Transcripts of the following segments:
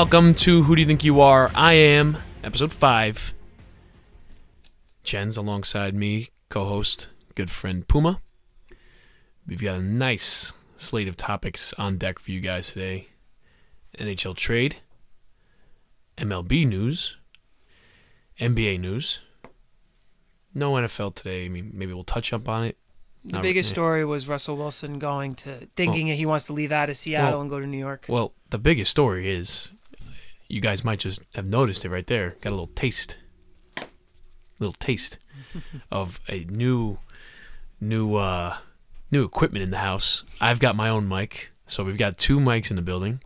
Welcome to Who Do You Think You Are? I am, episode 5. Jen's alongside me, co host, good friend Puma. We've got a nice slate of topics on deck for you guys today NHL trade, MLB news, NBA news. No NFL today. I mean, maybe we'll touch up on it. The Not- biggest story was Russell Wilson going to thinking that he wants to leave out of Seattle Well- and go to New York. Well, the biggest story is you guys might just have noticed it right there. Got a little taste, little taste of a new, new, uh, new equipment in the house. I've got my own mic, so we've got two mics in the building.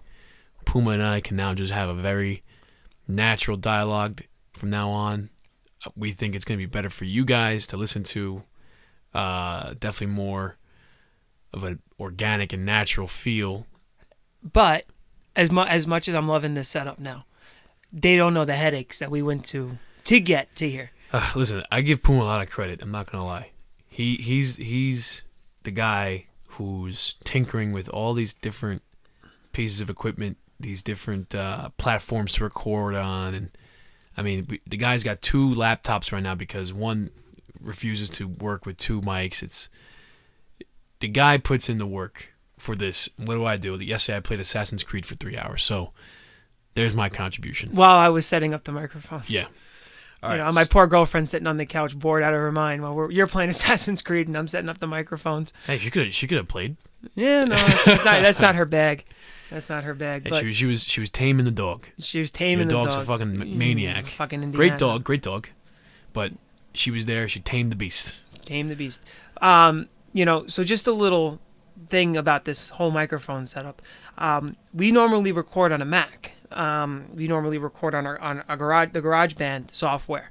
Puma and I can now just have a very natural dialogue from now on. Uh, We think it's going to be better for you guys to listen to. Uh, definitely more of an organic and natural feel But as mu- as much as I'm loving this setup now, they don't know the headaches that we went to to get to here. Uh, listen, I give Puma a lot of credit. I'm not gonna lie. He he's he's the guy who's tinkering with all these different pieces of equipment, these different uh, platforms to record on, and I mean, the guy's got two laptops right now because one refuses to work with two mics. It's the guy puts in the work for this. What do I do? Yesterday I played Assassin's Creed for three hours, so there's my contribution. While I was setting up the microphone, Yeah. All you right. know, my poor girlfriend sitting on the couch, bored out of her mind, while we're, you're playing Assassin's Creed and I'm setting up the microphones. hey, she could she could have played. Yeah, no, that's not, that's not her bag. That's not her bag. Hey, But she was she was she was taming the dog. she was taming Your the dog's dog. a fucking ma- maniac. Mm, Fucking Indiana. Great dog, great dog. But she was there. She tamed the beast. Tamed the beast. Um, you know, so just a little thing about this whole microphone setup. Um, we normally record on a Mac. Um, we normally record on our on a garage the GarageBand software.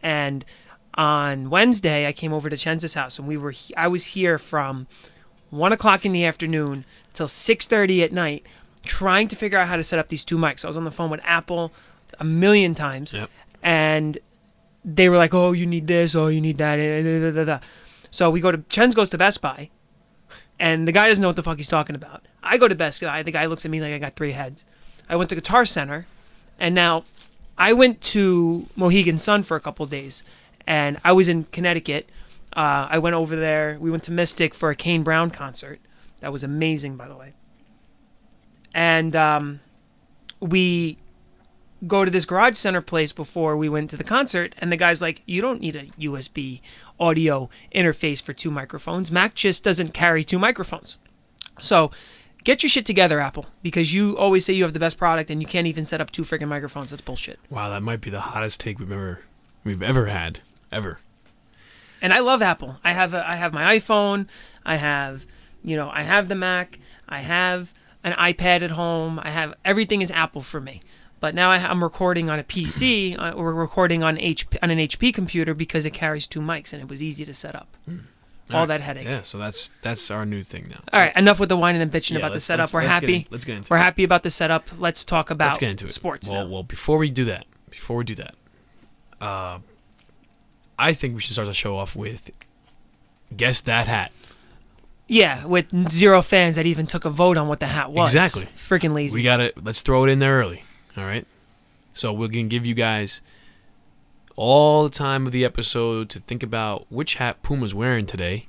And on Wednesday, I came over to Chen's house, and we were he- I was here from one o'clock in the afternoon till six thirty at night, trying to figure out how to set up these two mics. I was on the phone with Apple a million times, Yep. and they were like, "Oh, you need this. Oh, you need that." So we go to Chen's goes to Best Buy, and the guy doesn't know what the fuck he's talking about. I go to Best Buy. The guy looks at me like I got three heads. I went to Guitar Center, and now I went to Mohegan Sun for a couple days, and I was in Connecticut. Uh, I went over there. We went to Mystic for a Kane Brown concert. That was amazing, by the way. And um, we go to this garage center place before we went to the concert and the guy's like you don't need a usb audio interface for two microphones. Mac just doesn't carry two microphones. So get your shit together apple because you always say you have the best product and you can't even set up two freaking microphones. That's bullshit. Wow, that might be the hottest take we've ever we've ever had ever. and i love apple. I have a, i have my iphone. I have you know i have the mac. I have an ipad at home. I have everything is apple for me but now I, i'm recording on a pc uh, we're recording on HP, on an hp computer because it carries two mics and it was easy to set up all Alright. that headache Yeah, so that's that's our new thing now. all right enough with the whining and bitching Yeah, about the setup let's- we're let's get happy in- let's get into we're it. happy about the setup let's talk about Let's get into it. sports Well, now. well, before we do that, before we do that, uh, I think we should start the show off with guess that hat. yeah with zero fans that even took a vote on what the hat was Exactly. freaking lazy We got to let's throw it in there early. All right. So we're gonna give you guys all the time of the episode to think about which hat Puma's wearing today.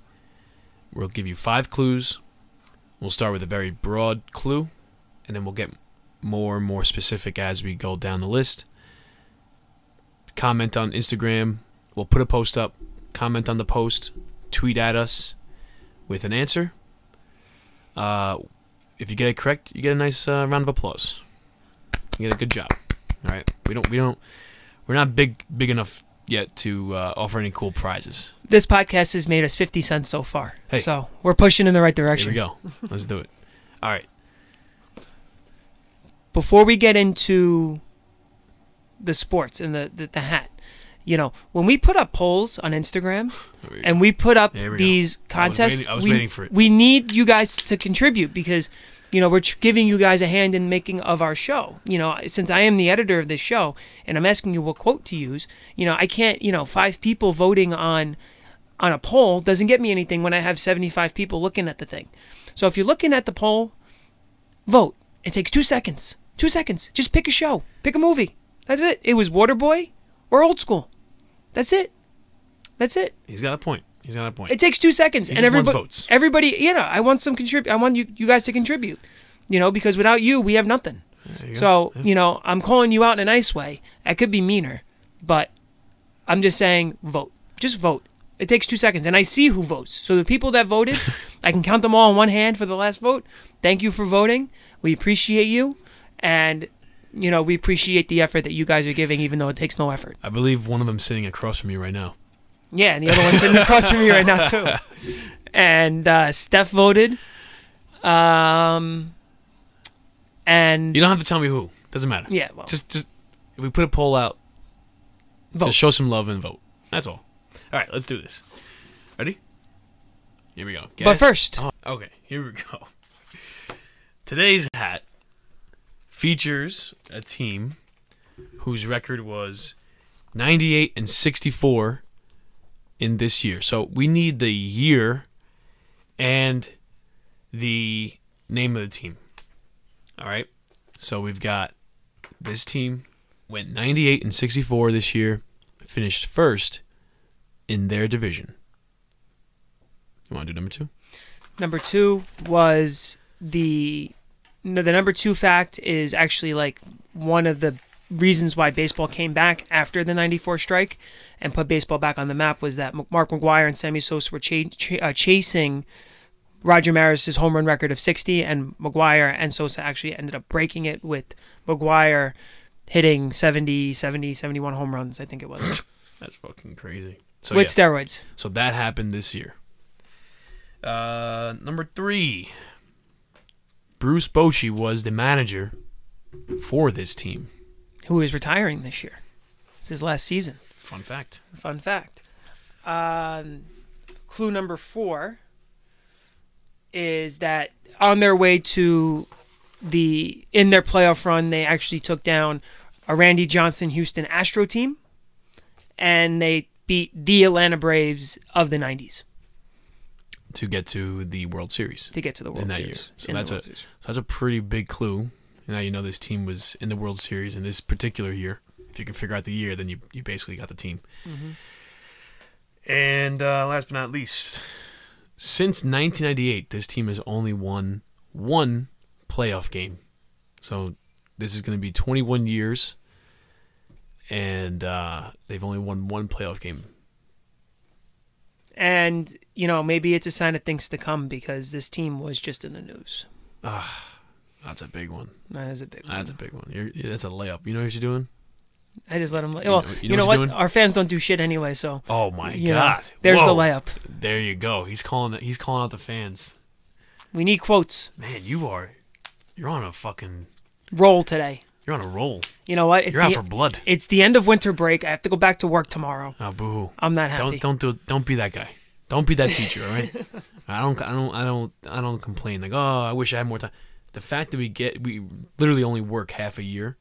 We'll give you five clues. We'll start with a very broad clue, and then we'll get more and more specific as we go down the list. Comment on Instagram. We'll put a post up. Comment on the post. Tweet at us with an answer. Uh, if you get it correct, you get a nice uh, round of applause. You get a good job. All right. We don't. We don't. We're not big big enough yet to uh, offer any cool prizes. this podcast has made us 50 cents so far Hey. so we're pushing in the right direction. Here we go. Let's do it. All right. before we get into the sports and the, the, the hat, you know, when we put up polls on Instagram we and we put up we go. these was contests, waiting- we, waiting for it. we need you guys to contribute because, you know, we're giving you guys a hand in making of our show. You know, since I am the editor of this show and I'm asking you what quote to use, you know, I can't, you know, five people voting on on a poll doesn't get me anything when I have 75 people looking at the thing. So if you're looking at the poll, vote. It takes two seconds. Two seconds. Just pick a show. Pick a movie. That's it. It was Waterboy or Old School. That's it. That's it. He's got a point. He's got a point. It takes two seconds, He and everybody, votes. everybody, you know, I want some contribute. I want you, you guys to contribute. You know, because without you, we have nothing. You. So, you know, I'm calling you out in a nice way. I could be meaner, but I'm just saying vote. Just vote. It takes two seconds, and I see who votes. So the people that voted, I can count them all on one hand for the last vote. Thank you for voting. We appreciate you, and you know we appreciate the effort that you guys are giving, even though it takes no effort. I believe one of them sitting across from you right now. Yeah, and the other one's sitting across from me right now too. And uh, Steph voted. Um, and You don't have to tell me who. Doesn't matter. yeah, well, Just, just if we put a poll out, vote. just show some love and vote. That's all. All right, let's do this. Ready? Here we go. but Guess- first, Oh, okay, here we go. Today's hat features a team whose record was 98 and 64 in this year. So we need the year and the name of the team. All right. So we've got this team went 98 and 64 this year, finished first in their division. You want to do number two? number two was the the number two fact is actually like one of the reasons why baseball came back after the 94 strike and put baseball back on the map was that Mark McGwire and Sammy Sosa were cha- cha- uh, chasing Roger Maris's home run record of 60 and McGwire and Sosa actually ended up breaking it with McGwire hitting 70 70 71 home runs I think it was That's fucking crazy. So with yeah, steroids so that happened this year. Uh, number three, Bruce Bochy was the manager for this team. Who is retiring this year it's his last season Fun fact. Fun fact. Um, clue number four is that on their way to the in their playoff run, they actually took down a Randy Johnson Houston Astro team, and they beat the Atlanta Braves of the '90s To get to the World Series to get to the World in that Series. year. So that's a so that's a pretty big clue. Now you know this team was in the World Series in this particular year. If you can figure out the year, then you you basically got the team. Mm-hmm. And uh, last but not least, since 1998, this team has only won one playoff game. So this is going to be 21 years, and uh, they've only won one playoff game. and you know maybe it's a sign of things to come because this team was just in the news. That's a big one. That is a big one. That's a big one. You're, that's a layup. You know what you're doing? I just let them. Well, know- you you know, know what? doing? Our fans don't do shit anyway, so Oh my you know, God! there's the layup. There you go. He's calling. He's calling out the fans. We need quotes. Man, you are. You're on a fucking. Roll today. You're on a roll. You know what? It's You're out for blood. it's the end of winter break. I have to go back to work tomorrow. Ah, oh, boo. I'm not happy. Don't don't do don't be that guy. Don't be that teacher, all right? I don't I don't I don't I don't complain like, "Oh, I wish I had more time." The fact that we get we literally only work half a year,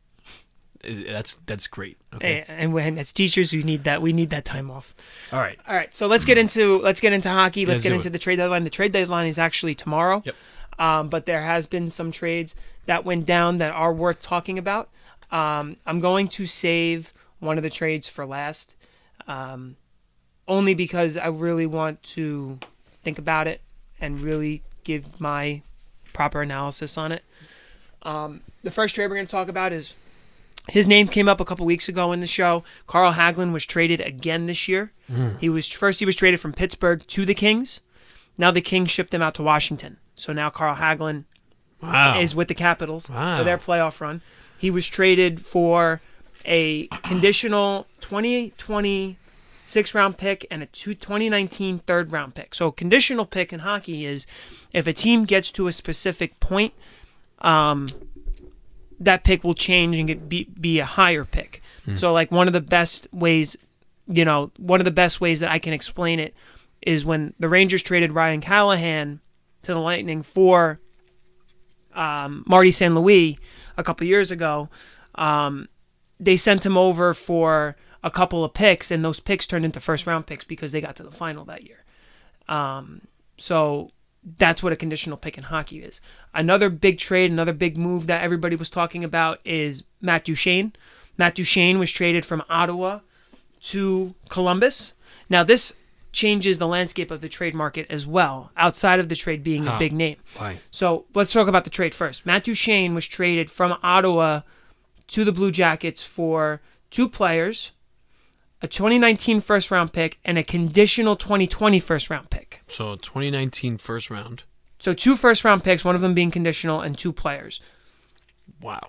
that's that's great. Okay. And when as teachers, you need that. We need that time off. All right. All right, so let's get into let's get into hockey. Let's Let's get into it. the trade deadline. The trade deadline is actually tomorrow. Yep. Um, but there has been some trades that went down that are worth talking about. Um, I'm going to save one of the trades for last, um, only because I really want to think about it and really give my proper analysis on it. Um, the first trade we're going to talk about is his name came up a couple weeks ago in the show. Carl Hagelin was traded again this year. He was first he was traded from Pittsburgh to the Kings. Now the Kings shipped him out to Washington. So now Carl Hagelin Wow. is with the Capitals Wow. for their playoff run. He was traded for a conditional 2020 six round pick and a two, 2019 third round pick. So a conditional pick in hockey is if a team gets to a specific point, um, that pick will change and get, be, be a higher pick. So like one of the best ways, you know, one of the best ways that I can explain it is when the Rangers traded Ryan Callahan to the Lightning for um, Marty St. Louis a couple years ago. Um, they sent him over for a couple of picks, and those picks turned into first round picks because they got to the final that year. Um, so that's what a conditional pick in hockey is. Another big trade, another big move that everybody was talking about is Matt Duchene. Matt Duchene was traded from Ottawa to Columbus. Now, this changes the landscape of the trade market as well, outside of the trade being a big name. Why? So let's talk about the trade first. Matt Duchene was traded from Ottawa to the Blue Jackets for two players, a 2019 first round pick, and a conditional 2020 first round pick. So 2019 first round. So two first round picks, one of them being conditional, and two players. Wow.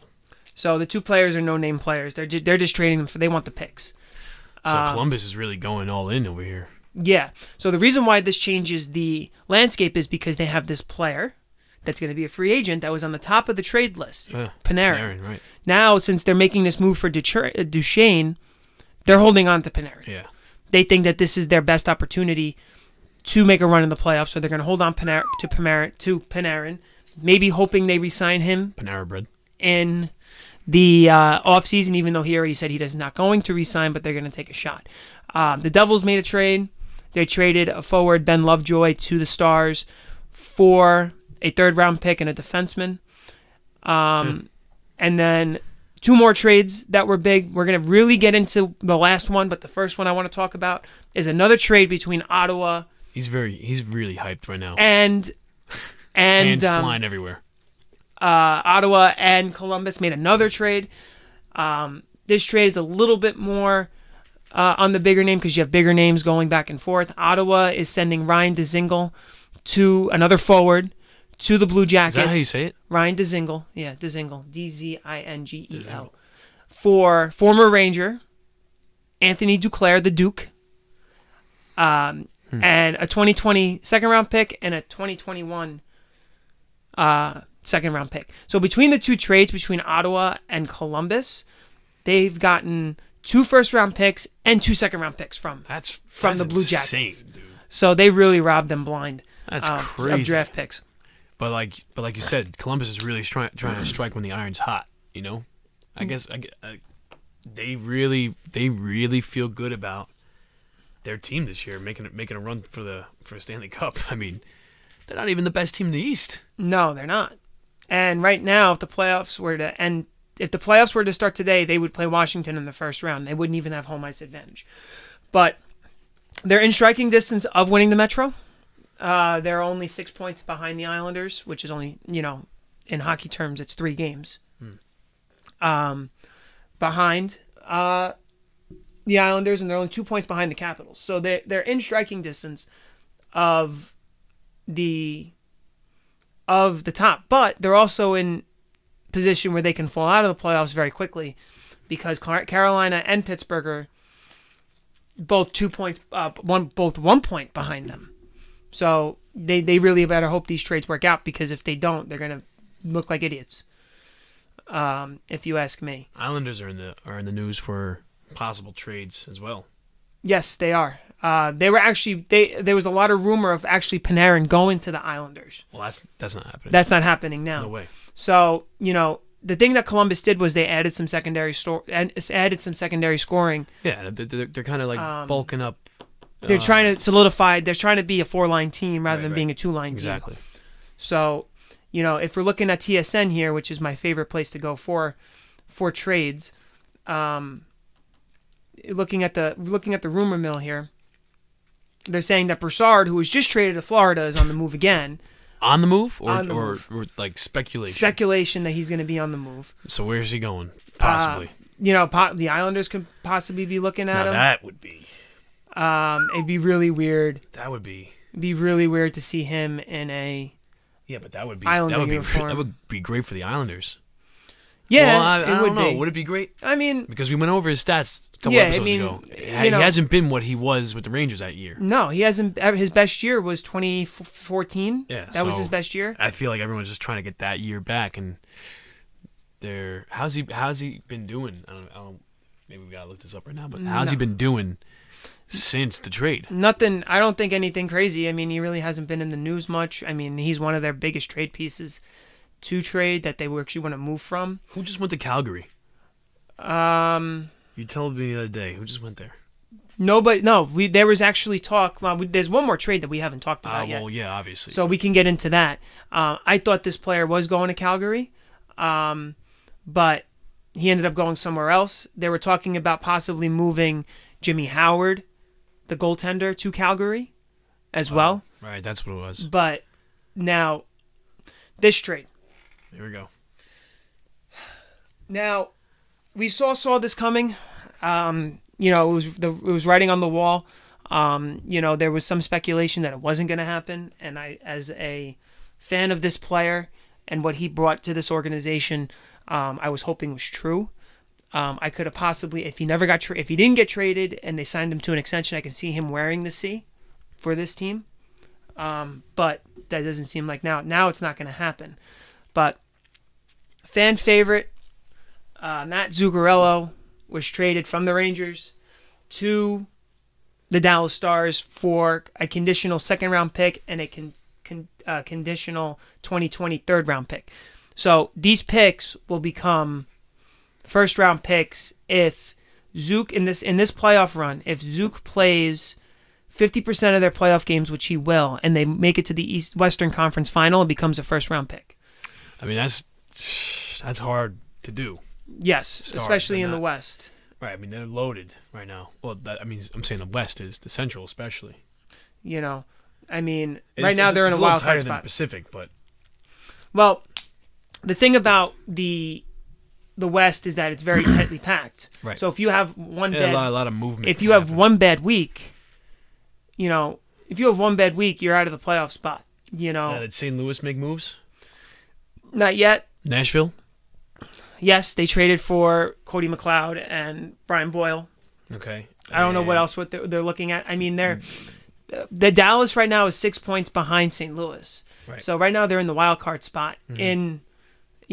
So the two players are no name players. They're ju- they're just trading them for they want the picks. So Uh, Columbus is really going all in over here. Yeah. So the reason why this changes the landscape is because they have this player that's going to be a free agent that was on the top of the trade list, Yeah. Panarin. Aaron, right? Now, since they're making this move for Duchar- uh, Duchene, they're holding on to Panarin. Yeah. They think that this is their best opportunity to make a run in the playoffs, so they're going to hold on Panar- to Panarin, to Panarin, maybe hoping they re-sign him Panera Bread. in the uh, offseason, even though he already said he is not going to resign, but they're going to take a shot. Um, the Devils made a trade. They traded a forward, Ben Lovejoy, to the Stars for a third round pick and a defenseman. Um, And then two more trades that were big. We're going to really get into the last one, but the first one I want to talk about is another trade between Ottawa He's very he's really hyped right now. and and Hands um, flying everywhere. uh, Ottawa and Columbus made another trade. Um, this trade is a little bit more uh, on the bigger name because you have bigger names going back and forth. Ottawa is sending Ryan Dzingel to another forward to the Blue Is Jackets. that how you say it? Ryan Dzingel, yeah, Dzingel, D Z I N G E L, for former Ranger Anthony Duclair, the Duke, um, Hmm. and a 2020 second round pick and a 2021 uh, second round pick. So between the two trades between Ottawa and Columbus, they've gotten two first round picks and two second round picks from. That's From that's the Blue insane, Jackets. dude. So they really robbed them blind That's um, crazy. of draft picks. But like, but like you said, Columbus is really trying trying to strike when the iron's hot. You know, Mm. I guess I, I, they really they really feel good about their team this year, making making a run for the for a Stanley Cup. I mean, they're not even the best team in the East. No, they're not. And right now, if the playoffs were to end, if the playoffs were to start today, they would play Washington in the first round. They wouldn't even have home ice advantage. But they're in striking distance of winning the Metro. Uh, they're only six points behind the Islanders, which is only, you know, in hockey terms, it's three games. Um, behind uh, the Islanders, and they're only two points behind the Capitals. So they they're in striking distance of the of the top, but they're also in position where they can fall out of the playoffs very quickly because Carolina and Pittsburgh are both two points, uh, one both one point behind them. So they they really better hope these trades work out because if they don't, they're gonna look like idiots. Um, if you ask me, Islanders are in the are in the news for possible trades as well. yes, they are. Uh, they were actually they. There was a lot of rumor of actually Panarin going to the Islanders. Well, that's that's not happening. That's not happening now. no way. So you know the thing that Columbus did was they added some secondary store and added some secondary scoring. Yeah, they're, they're, kind of like Um, bulking up. They're uh, trying to solidify. They're trying to be a four line team rather Right, than right. being a two line team. exactly. So you know if we're looking at TSN here, which is my favorite place to go for for trades, um, looking at the looking at the rumor mill here. They're saying that Brassard, who was just traded to Florida, is on the move again. On the move or the or, move. or like speculation. Speculation that he's going to be on the move. so where's he going? Possibly. You know, po- the Islanders could possibly be looking at now him. that would be Um, it'd be really weird. that would be It'd be really weird to see him in a yeah, but that would be Islander that would be uniform. that would be great for the Islanders. yeah. well, I, I it don't would know. be. Would it be great? I mean, Because we went over his stats a couple Yeah, I mean, ago. he know- hasn't been what he was with the Rangers that year. no, he hasn't. His best year was 2014. Yeah, that was his best year. I feel like everyone's just trying to get that year back, and they're how's he how's he been doing? I don't, I don't maybe we gotta look this up right now, but how's he been doing since the trade? Nothing. I don't think anything crazy. I mean, he really hasn't been in the news much. I mean, he's one of their biggest trade pieces to trade that they actually want to move from. Who just went to Calgary? Um, You told me the other day who just went there. Nobody, no, we there was actually talk. Well, we, there's one more trade that we haven't talked Uh, about yet. well, yeah, obviously. So we can get into that. Uh, I thought this player was going to Calgary, um, but he ended up going somewhere else. They were talking about possibly moving Jimmy Howard, the goaltender, to Calgary as well. right, that's what it was. But now, this trade. Here we go. Now, we saw saw this coming. Um, you know, it was the it was writing on the wall. Um, you know, there was some speculation that it wasn't going to happen, and I, as a fan of this player and what he brought to this organization, um, I was hoping was true. Um, I could have possibly, if he never got tra- if he didn't get traded and they signed him to an extension, I can see him wearing the C for this team. Um, but that doesn't seem like now. Now it's not going to happen. But fan favorite uh, Matt Zuccarello was traded from the Rangers to the Dallas Stars for a conditional second round pick and a con- con- uh, conditional 2020 third round pick. So these picks will become first round picks if Zook in this in this playoff run, if Zook plays 50% of their playoff games, which he will, and they make it to the East Western Conference final, it becomes a first round pick. I mean, that's that's hard to do. Yes, Stars, especially in the West. Right. I mean, they're loaded right now. Well, that, I mean, I'm saying the West is the Central, especially. You know, I mean, It's- right now it's- they're in it's a little wild tighter card than spot. Pacific, but Well, the thing about the the West is that it's very tightly packed. Right. So if you have one yeah, a lot, a lot of movement. if you have happen. one bad week, you know, if you have one bad week, you're out of the playoff spot. You know, Uh, did St. Louis make moves? not yet. Nashville. Yes, they traded for Cody McLeod and Brian Boyle. Okay. I don't know what else what they're, they're looking at. I mean, they're the Dallas right now is six points behind St. Louis. Right. So right now they're in the wild card spot Mhm. in,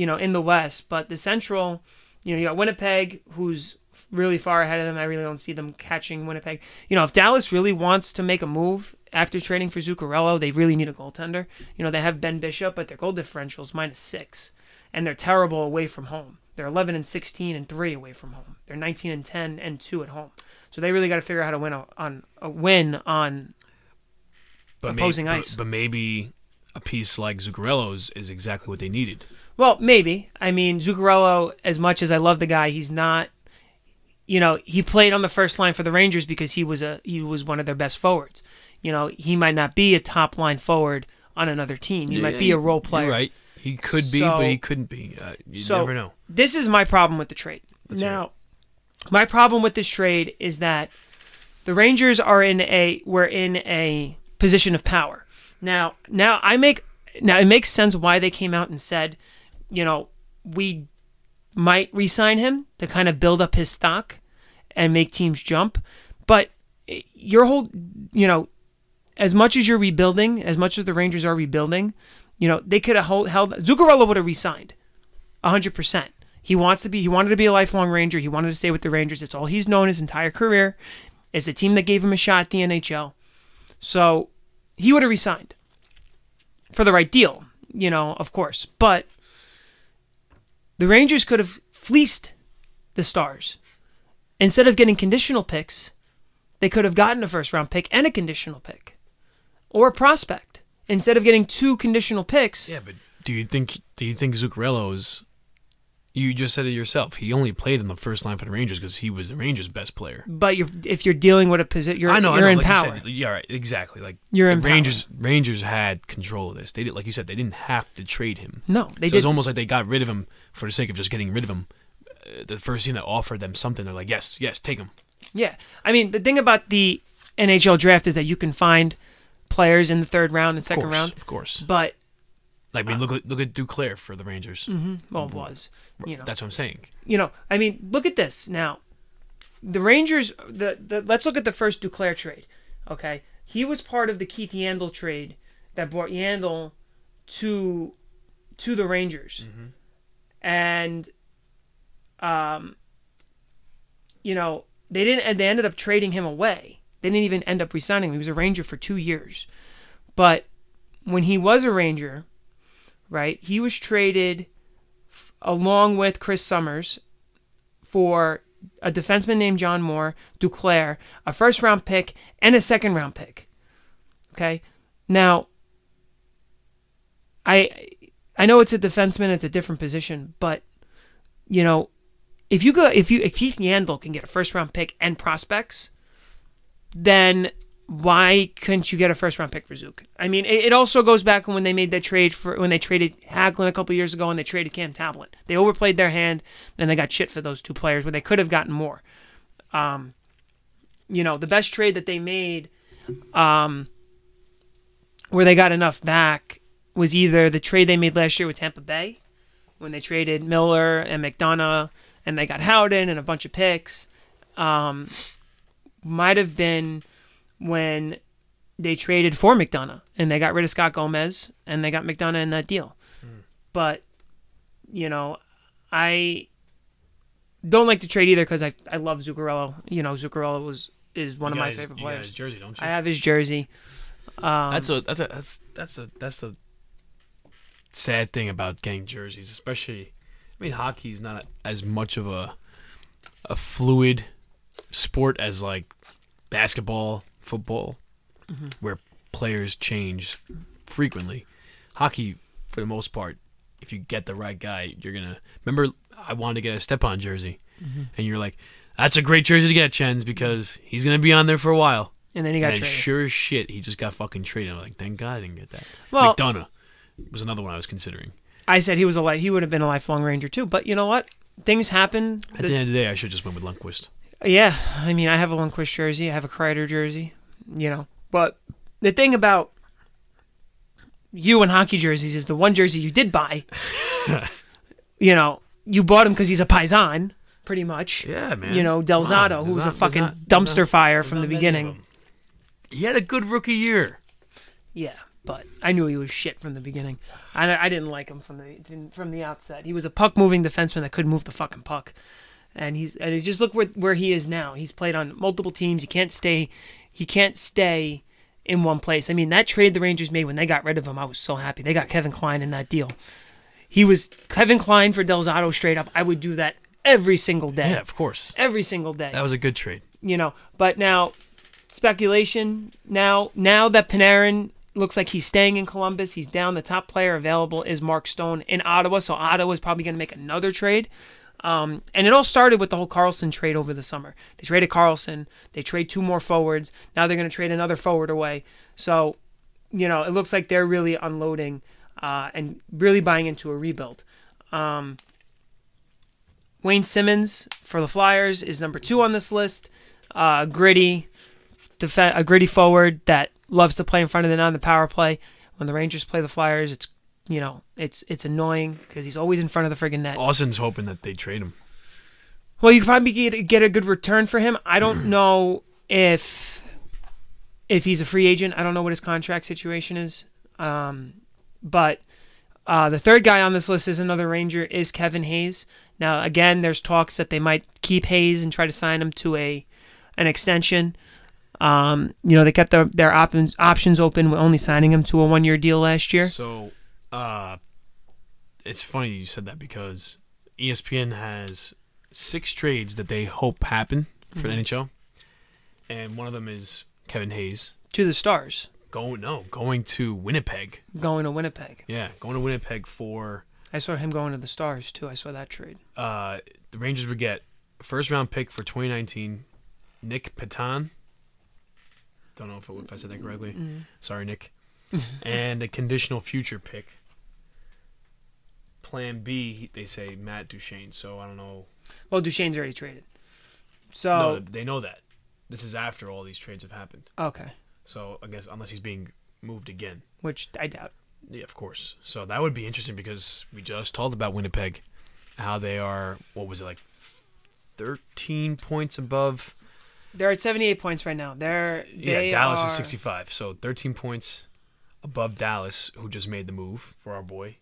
you know, in the West. But the Central, you know, you got Winnipeg, who's really far ahead of them. I really don't see them catching Winnipeg. You know, if Dallas really wants to make a move after trading for Zuccarello, they really need a goaltender. You know, they have Ben Bishop, but their goal differential is minus six, and they're terrible away from home. They're 11 and 16 and three away from home. They're 19 and 10 and two at home. So they really got to figure out how to win a, on a win on but may- opposing but- ice. But, maybe a piece like Zuccarello's is exactly what they needed. Well, maybe. I mean, Zuccarello, as much as I love the guy, he's not. You know, he played on the first line for the Rangers because he was a he was one of their best forwards. You know, he might not be a top line forward on another team. He might be a role player. Right. He could be, So- but he couldn't be. Uh, you so- never know. This is my problem with the trade. Hear now, my problem with this trade is that the Rangers are in a we're in a position of power. Now, now I make now it makes sense why they came out and said, you know, we might re-sign him to kind of build up his stock and make teams jump. But your whole, you know, as much as you're rebuilding, as much as the Rangers are rebuilding, you know, they could have held, Zuccarello would have resigned hundred percent. He wants to be. He wanted to be a lifelong Ranger. He wanted to stay with the Rangers. It's all he's known his entire career. It's the team that gave him a shot at the NHL. So he would have resigned for the right deal, you know, of course. But the Rangers could have fleeced the Stars. Instead of getting conditional picks, they could have gotten a first round pick and a conditional pick or a prospect. Instead of getting two conditional picks, Yeah, but do you think do you think Zuccarello's? You just said it yourself. He only played in the first line for the Rangers because he was the Rangers' best player. but you're, if you're dealing with a position, you're, I know, you're I know. in like you power. said, yeah, right, exactly. Like You're the in power. Rangers. Rangers had control of this. They did, like you said, they didn't have to trade him. no, they so did. it's almost like they got rid of him for the sake of just getting rid of him. Uh, the first team that offered them something, they're like, yes, yes, take him. Yeah. I mean, the thing about the NHL draft is that you can find players in the third round and second course, round, of course. but Like, I mean, uh, look at look at Duclair for the Rangers. Mm-hmm. well, it was you know, That's what I'm saying. you know. I mean, look at this now. The Rangers. The, the let's look at the first Duclair trade. Okay, he was part of the Keith Yandle trade that brought Yandle to to the Rangers, mm-hmm. and um, you know, they didn't. And they ended up trading him away. They didn't even end up resigning him. He was a Ranger for two years, but when he was a Ranger, right, he was traded f- along with Chris Summers for a defenseman named John Moore, Duclair, a first round pick, and a second round pick. Okay, now I I know it's a defenseman, it's a different position, but you know, if you go if you if Keith Yandle can get a first round pick and prospects, then why couldn't you get a first round pick for Zook? I mean, it, it also goes back when they made that trade for when they traded Hagelin a couple years ago and they traded Cam Talbot. They overplayed their hand and they got shit for those two players where they could have gotten more. Um, you know, the best trade that they made, um, where they got enough back was either the trade they made last year with Tampa Bay, when they traded Miller and McDonagh and they got Howden and a bunch of picks. Um, might have been when they traded for McDonagh and they got rid of Scott Gomez and they got McDonagh in that deal. But, you know, I don't like the trade either because I, I love Zuccarello. You know, Zuccarello was is one You of my guys- favorite players. his jersey, don't you? I have his jersey. Um, that's a that's a that's that's a that's a sad thing about getting jerseys, especially. I mean, hockey's not as much of a a fluid sport as like basketball, football, mm-hmm. where players change frequently. Hockey, for the most part, if you get the right guy, you're gonna. Remember, I wanted to get a Stepan jersey, mm-hmm. and you're like, "That's a great jersey to get, Chens, because he's gonna be on there for a while." and then he got and traded. sure as shit, he just got fucking traded. I'm like, thank God I didn't get that. Well- McDonagh was another one I was considering. I said he was a li- he would have been a lifelong Ranger too. But you know what? Things happen. At the end of the day, I should just went with Lundqvist. Yeah, I mean, I have a Lundqvist jersey. I have a Kreider jersey. You know, but the thing about you and hockey jerseys is the one jersey you did buy. you know, you bought him because he's a paisan, pretty much. Yeah, man. You know, Del Zotto, on, who was a not- there's fucking not- dumpster not- fire from the beginning. He had a good rookie year. Yeah, but I knew he was shit from the beginning. I, I didn't like him from the from the outset. He was a puck moving defenseman that couldn't move the fucking puck, and he's and just look where where he is now. He's played on multiple teams. He can't stay. He can't stay in one place. I mean, that trade the Rangers made when they got rid of him, I was so happy. They got Kevin Klein in that deal. He was Kevin Klein for Del Zotto straight up. I would do that every single day. Yeah, of course. Every single day That was a good trade. you know. But now, speculation. Now, now that Panarin looks like he's staying in Columbus, he's down. The top player available is Mark Stone in Ottawa, so Ottawa's probably going to make another trade. Um, and it all started with the whole Karlsson trade over the summer. They traded Karlsson. They trade two more forwards. Now they're going to trade another forward away. So, you know, it looks like they're really unloading uh, and really buying into a rebuild. Um, Wayne Simmonds for the Flyers is number two on this list. Uh, gritty, def- a gritty forward that loves to play in front of the net on the power play. When the Rangers play the Flyers, it's you know it's it's annoying because he's always in front of the friggin' net. Austin's hoping that they trade him. Well, you could probably get, get a good return for him. I don't know if if he's a free agent. I don't know what his contract situation is. Um, but uh, the third guy on this list is another Ranger is Kevin Hayes. Now again, there's talks that they might keep Hayes and try to sign him to a an extension. Um, you know, they kept their their options options open, with only signing him to a one year deal last year. So, uh, it's funny you said that because ESPN has six trades that they hope happen for Mm-hmm. the NHL, and one of them is Kevin Hayes To the Stars, going no going to Winnipeg. going to Winnipeg. Yeah, going to Winnipeg for I saw him going to the Stars too. I saw that trade. uh, the Rangers would get first round pick for 2019, Nick Patan. Don't know if, it, if I said that correctly. Sorry, Nick. and a conditional future pick. Plan B, they say Matt Duchene. So I don't know. Well, Duchene's already traded. So No, they know that. This is after all these trades have happened. okay, So I guess unless he's being moved again. which I doubt. Yeah, of course. So that would be interesting because we just talked about Winnipeg, how they are. What was it like? Thirteen points above. They're at 78 points right now. They're Yeah, Dallas are, is sixty-five. So thirteen points above Dallas, who just made the move for our boy.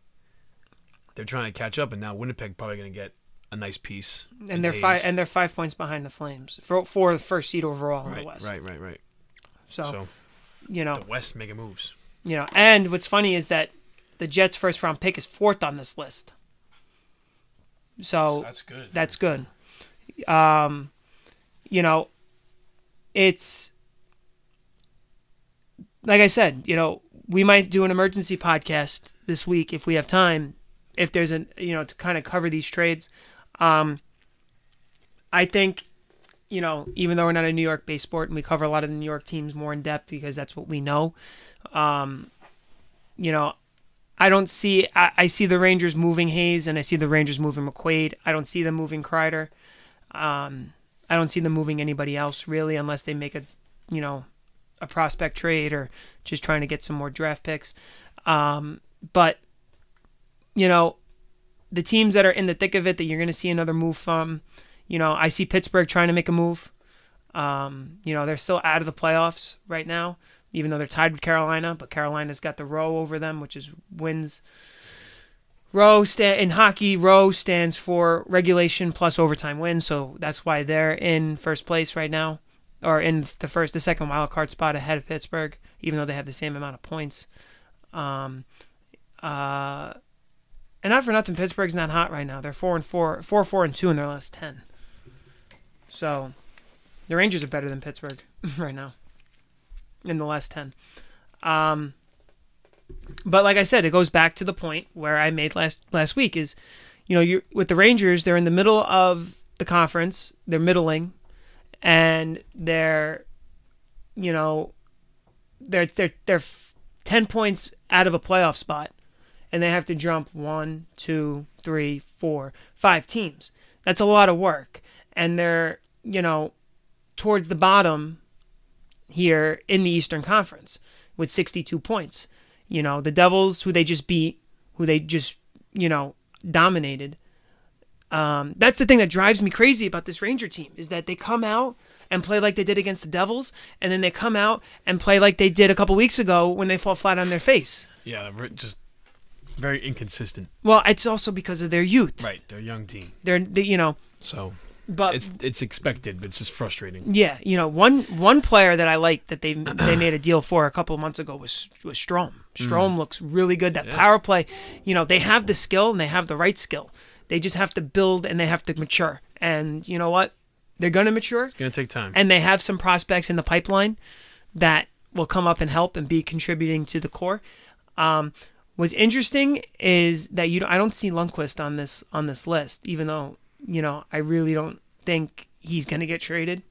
They're trying to catch up, and now Winnipeg probably going to get a nice piece. and they're five and they're five points behind the Flames for for the first seed overall in the West. right, right, right. So, So you know, the West making moves. you know, and what's funny is that the Jets' first round pick is fourth on this list. So That's good. that's good. Um, you know, it's like I said, you know, we might do an emergency podcast this week if we have time, if there's a you know to kind of cover these trades. Um, I think, you know, even though we're not a New York based sport and we cover a lot of the New York teams more in depth because that's what we know, um, you know, I don't see. I, I, see the Rangers moving Hayes, and I see the Rangers moving McQuaid. I don't see them moving Kreider. Um, I don't see them moving anybody else really, unless they make a, you know, a prospect trade or just trying to get some more draft picks. Um, but you know, the teams that are in the thick of it that you're going to see another move from, you know, I see Pittsburgh trying to make a move. Um, you know, they're still out of the playoffs right now, even though they're tied with Carolina, but Carolina's got the row over them, which is wins. Row sta- in hockey, row stands for regulation plus overtime wins, so that's why they're in first place right now, or in the first, the second wild card spot ahead of Pittsburgh, even though they have the same amount of points. Um, uh, and not for nothing, Pittsburgh's not hot right now. They're four and four, four, four and two in their last ten. So, the Rangers are better than Pittsburgh right now in the last ten. Um, but like I said, it goes back to the point where I made last last week is, you know, you with the Rangers, they're in the middle of the conference, they're middling, and they're, you know, they're they're they're ten points out of a playoff spot and they have to jump one, two, three, four, five teams. That's a lot of work. And they're, you know, towards the bottom here in the Eastern Conference with 62 points. You know, the Devils, who they just beat, who they just, you know, dominated. Um, that's the thing that drives me crazy about this Ranger team is that they come out and play like they did against the Devils, and then they come out and play like they did a couple weeks ago when they fall flat on their face. Yeah, just very inconsistent. Well, it's also because of their youth. Right, they're a young team. They're they, you know. So, but it's it's expected, but it's just frustrating. Yeah, you know, one one player that I like that they they made a deal for a couple of months ago was was Strom. Strome mm. looks really good. That yeah. power play, you know, they have the skill and they have the right skill. They just have to build and they have to mature. And you know what? They're going to mature. It's going to take time. And they have some prospects in the pipeline that will come up and help and be contributing to the core. Um, What's interesting is that you I don't see Lundqvist on this on this list, even though you know I really don't think he's gonna get traded.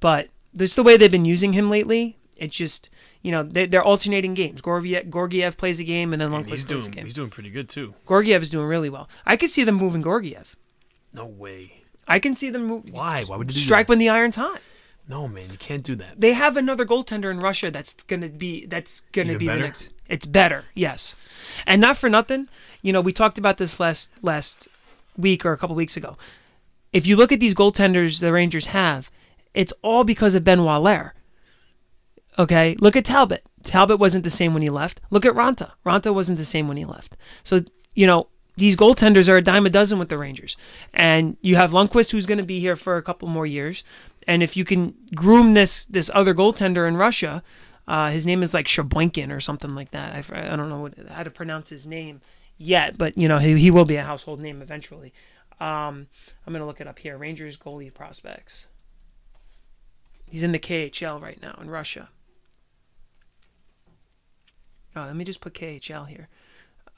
But just the way they've been using him lately, it's just you know they, are alternating games. Georgiev, Georgiev plays a game, and then Lundqvist plays doing, a game. He's doing pretty good too. Georgiev is doing really well. I could see them moving Georgiev. No way. I can see them move. Why? Why would you strike when the iron's hot? No, man, you can't do that. They have another goaltender in Russia that's gonna be that's gonna Even be better? the next. It's better, yes, and not for nothing. You know, we talked about this last last week or a couple weeks ago. If you look at these goaltenders the Rangers have, it's all because of Benoit Allaire. Okay, look at Talbot. Talbot wasn't the same when he left. Look at Raanta. Raanta wasn't the same when he left. So you know these goaltenders are a dime a dozen with the Rangers, and you have Lundqvist who's going to be here for a couple more years. And if you can groom this this other goaltender in Russia, uh, his name is like Shaboinkin or something like that. I, I don't know what, how to pronounce his name yet, but you know he, he will be a household name eventually. Um, I'm gonna look it up here. Rangers goalie prospects. He's in the KHL right now in Russia. Oh, let me just put KHL here.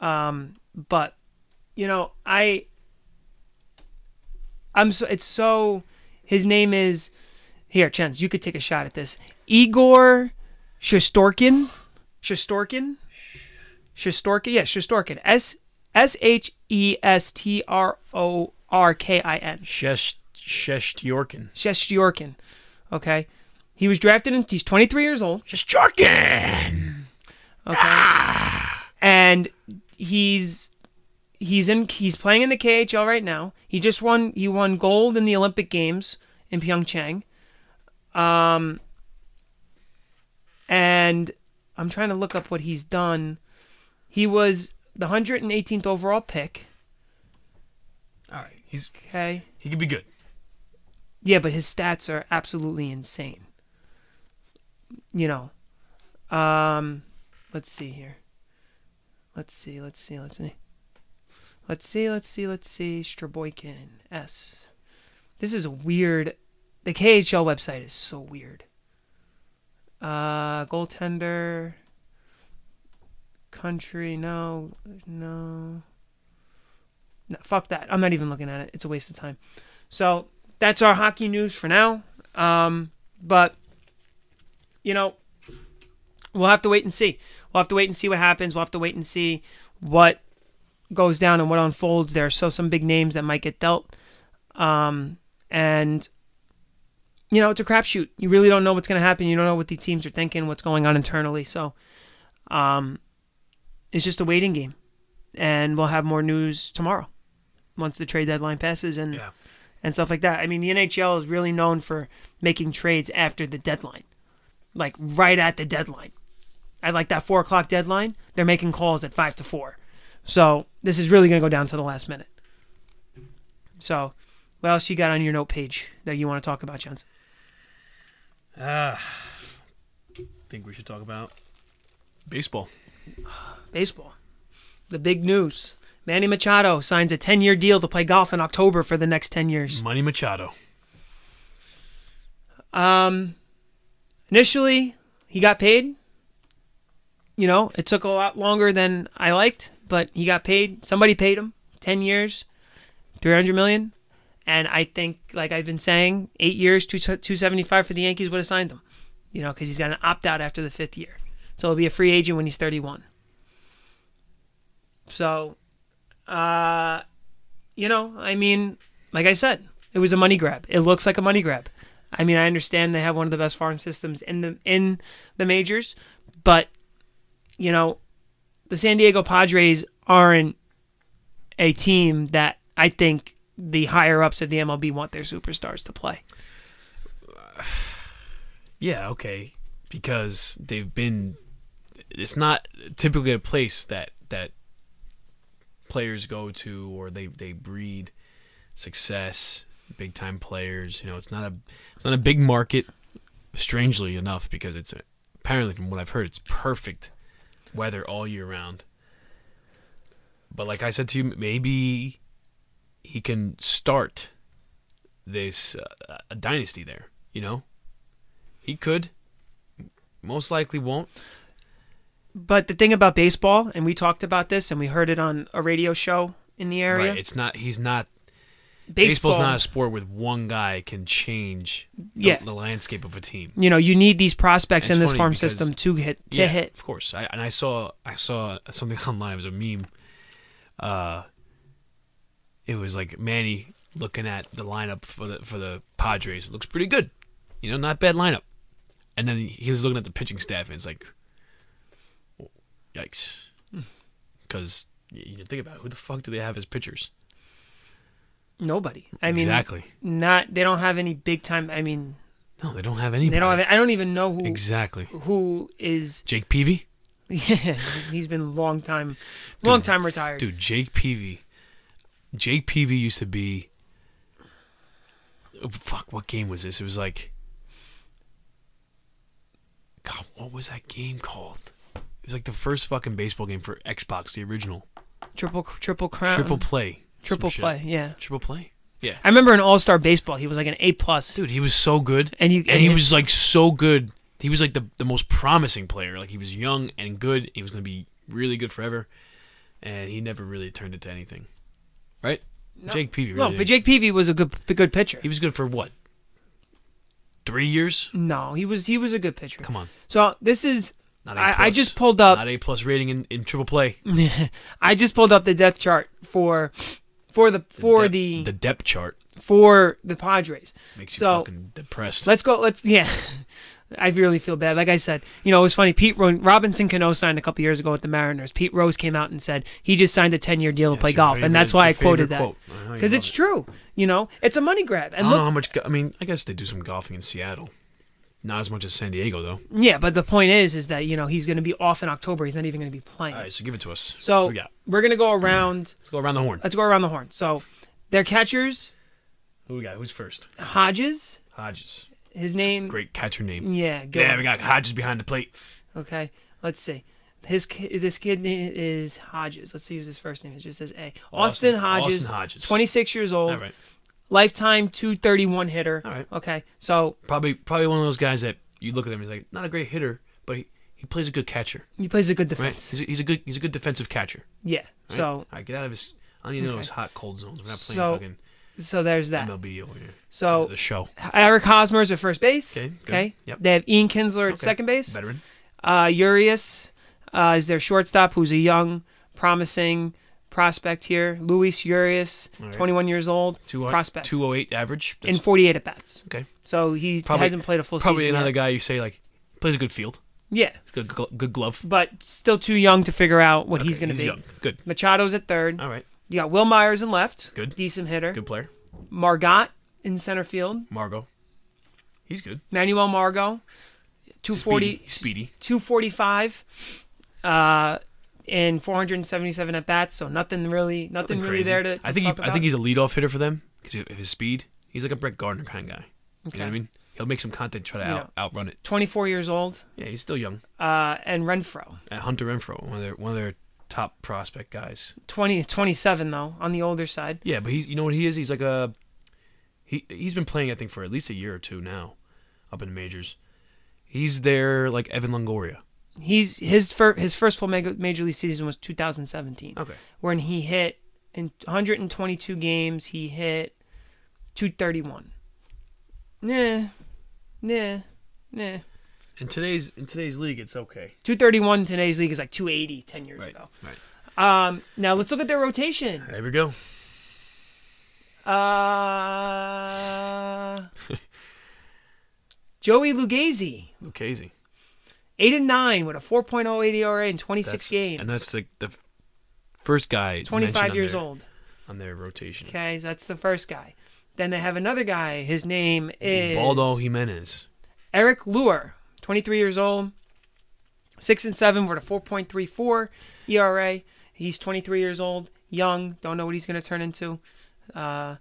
Um, but you know, I I'm so it's so his name is here, Chance. You could take a shot at this. Igor Shostorkin. Shostorkin. Shostorkin. Yeah, Shostorkin. S S H E S T R O R K I N. Shestyorkin. Shestyorkin. Okay. He was drafted in. He's 23 years old. Shestyorkin. Okay. Ah. And he's he's in he's playing in the KHL right now. He just won he won gold in the Olympic Games in Pyeongchang. Um and I'm trying to look up what he's done. He was the 118th overall pick. All right, he's okay. He could be good. Yeah, but his stats are absolutely insane. You know. Um let's see here. Let's see, let's see, let's see. Let's see, let's see, let's see. Straboykin S. This is weird. The KHL website is so weird. Uh, goaltender. Country, no, no. No, fuck that. I'm not even looking at it. It's a waste of time. So that's our hockey news for now. Um, but you know, we'll have to wait and see. We'll have to wait and see what happens. We'll have to wait and see what goes down and what unfolds. There still some big names that might get dealt. Um, and you know, it's a crapshoot. You really don't know what's going to happen. You don't know what these teams are thinking, what's going on internally. So, um, it's just a waiting game, and we'll have more news tomorrow once the trade deadline passes and Yeah. and stuff like that. I mean, the NHL is really known for making trades after the deadline, like right at the deadline. At like that four o'clock deadline, they're making calls at five to four. So this is really going to go down to the last minute. So, what else you got on your note page that you want to talk about, Jones? Ah, think we should talk about baseball. Baseball. The big news. Manny Machado signs a 10 year deal to play golf in October for the next 10 years. Money Machado. Um, initially, he got paid. You know, it took a lot longer than I liked, but he got paid. Somebody paid him 10 years, 300 million. And I think, like I've been saying, eight years, two- 275 for the Yankees would have signed him. You know, because he's got an opt out after the fifth year. So he'll be a free agent when he's 31. So, uh, you know, I mean, like I said, it was a money grab. It looks like a money grab. I mean, I understand they have one of the best farm systems in the in the majors, but you know, the San Diego Padres aren't a team that I think the higher ups at the MLB want their superstars to play. Yeah, okay. Because they've been it's not typically a place that that players go to or they they breed success, big time players, you know, it's not a it's not a big market strangely enough because it's a, apparently from what I've heard it's perfect weather all year round. But like I said to you, maybe he can start this uh, a dynasty there, you know? He could. Most likely won't. But the thing about baseball, and we talked about this, and we heard it on a radio show in the area. Right. It's not. He's not. baseball, Baseball's not a sport where one guy can change the, Yeah. the landscape of a team. you know, you need these prospects in this farm because- system to hit to yeah, hit. of course. I, and I saw I saw something online. It was a meme. Uh, it was like Manny looking at the lineup for the for the Padres. It looks pretty good. You know, not bad lineup. And then he was looking at the pitching staff, and it's like, yikes. Because you think about it, who the fuck do they have as pitchers? Nobody. I mean, exactly. not they don't have any big time. I mean, No, they don't have any. they don't have. I don't even know who exactly. who is. Jake Peavy, Yeah, he's been long time, long time retired. dude. Jake Peavy. Jake Peavy used to be. oh, Fuck, what game was this? It was like. God, what was that game called? It was like the first fucking baseball game for Xbox, the original. Triple triple crown. Triple play. triple some shit. play. Yeah, Triple play. Yeah. I remember in All Star baseball, he was like an A plus. Dude, he was so good. And you- and, and he was like so good. He was like the the most promising player. Like he was young and good. He was gonna be really good forever. And he never really turned into anything. Right? No. Jake Peavy really No, but Jake Peavy was a good a good pitcher. He was good for what? Three years? No, he was he was a good pitcher. Come on. So this is Not A I, I plus. just pulled up not A plus rating in, in triple play. I just pulled up the depth chart for for the for Dep- the, the depth chart for the Padres. makes you So- fucking depressed. Let's go. Let's yeah. I really feel bad. Like I said, you know, it was funny. Pete Ro- Robinson Cano signed a couple years ago with the Mariners. Pete Rose came out and said he just signed a ten year deal Yeah, to play golf, favorite- and that's why I quoted that quote. I know you because it's it. true. You know, it's a money grab. I And don't look, know how much. I mean, I guess they do some golfing in Seattle. Not as much as San Diego, though. yeah, but the point is, is that you know he's going to be off in October. He's not even going to be playing. All right, so give it to us. So we we're going to go around. Let's go around the horn. Let's go around the horn. So their catchers, Who we got? Who's first? Hodges. Hodges. His name. Great catcher name. Yeah. Go Yeah, we got Hodges behind the plate. Okay, let's see. His this kid name is Hodges. Let's see what his first name is. It just says A. Austin, Austin- Hodges. Austin Hodges. 26 years old. All right. lifetime 231 hitter. All right. Okay, so Probably probably one of those guys that you look at him, he's like not a great hitter, but he, he plays a good catcher. he plays a good Right? defense. He's a, he's a good he's a good defensive catcher. Yeah. right? So all right, get out of his. I don't need to know Okay. his hot cold zones. We're not playing So, fucking so there's that. MLB over here. So the show. Eric Hosmer's at first base. Okay, good. Okay. Yep. They have Ian Kinsler at Okay. second base. Veteran. Uh, Urias uh, is their shortstop, who's a young, promising prospect here. Luis Urias, right. 21 years old, Two prospect. 208 average. in That's 48 at bats. okay. So he Probably- hasn't played a full season. Probably season. another yet. guy you say like plays a good field. Yeah, good, good glove. but still too young to figure out what he's Okay, going to be. young. Good. Machado's at third. All right. You got Wil Myers in left. Good. Decent hitter. Good player. Margot in center field. Margot. He's good. Manuel Margot. 240, Speedy. Speedy. 245 uh, and 477 at bats. So nothing really, nothing, really there to, to I think he, I think he's a leadoff hitter for them because of his speed. He's like a Brett Gardner kind of guy. You know what I mean? He'll make some content, try to out, outrun it. 24 years old. Yeah, he's still young. Uh, and Renfroe, Uh, Hunter Renfroe, one of their one of their top prospect guys. 20, 27 though, on the older side. Yeah, but he's you know what he is? He's like a he he's been playing I think for at least a year or two now, up in the majors. He's there like Evan Longoria. He's his fir- his first full major, major league season was 2017, Okay. when he hit in 122 games. He hit 231. Nah, nah, nah. In today's in today's league, it's okay. 231 in today's league is like 280 10 years Right. ago. Right. Um, now let's look at their rotation. There we go. Uh, Joey Lugazi, Lucchesi. eight and nine with a 4.08 ERA in 26 That's games. and that's the the first guy. mentioned 25 on years their- old. on their rotation. Okay, so that's the first guy. Then they have another guy. His name is Baldo Jimenez. Eric Lauer, 23 years old, six and seven with a 4.34 ERA. He's 23 years old, young. Don't know what he's going to turn into. Uh,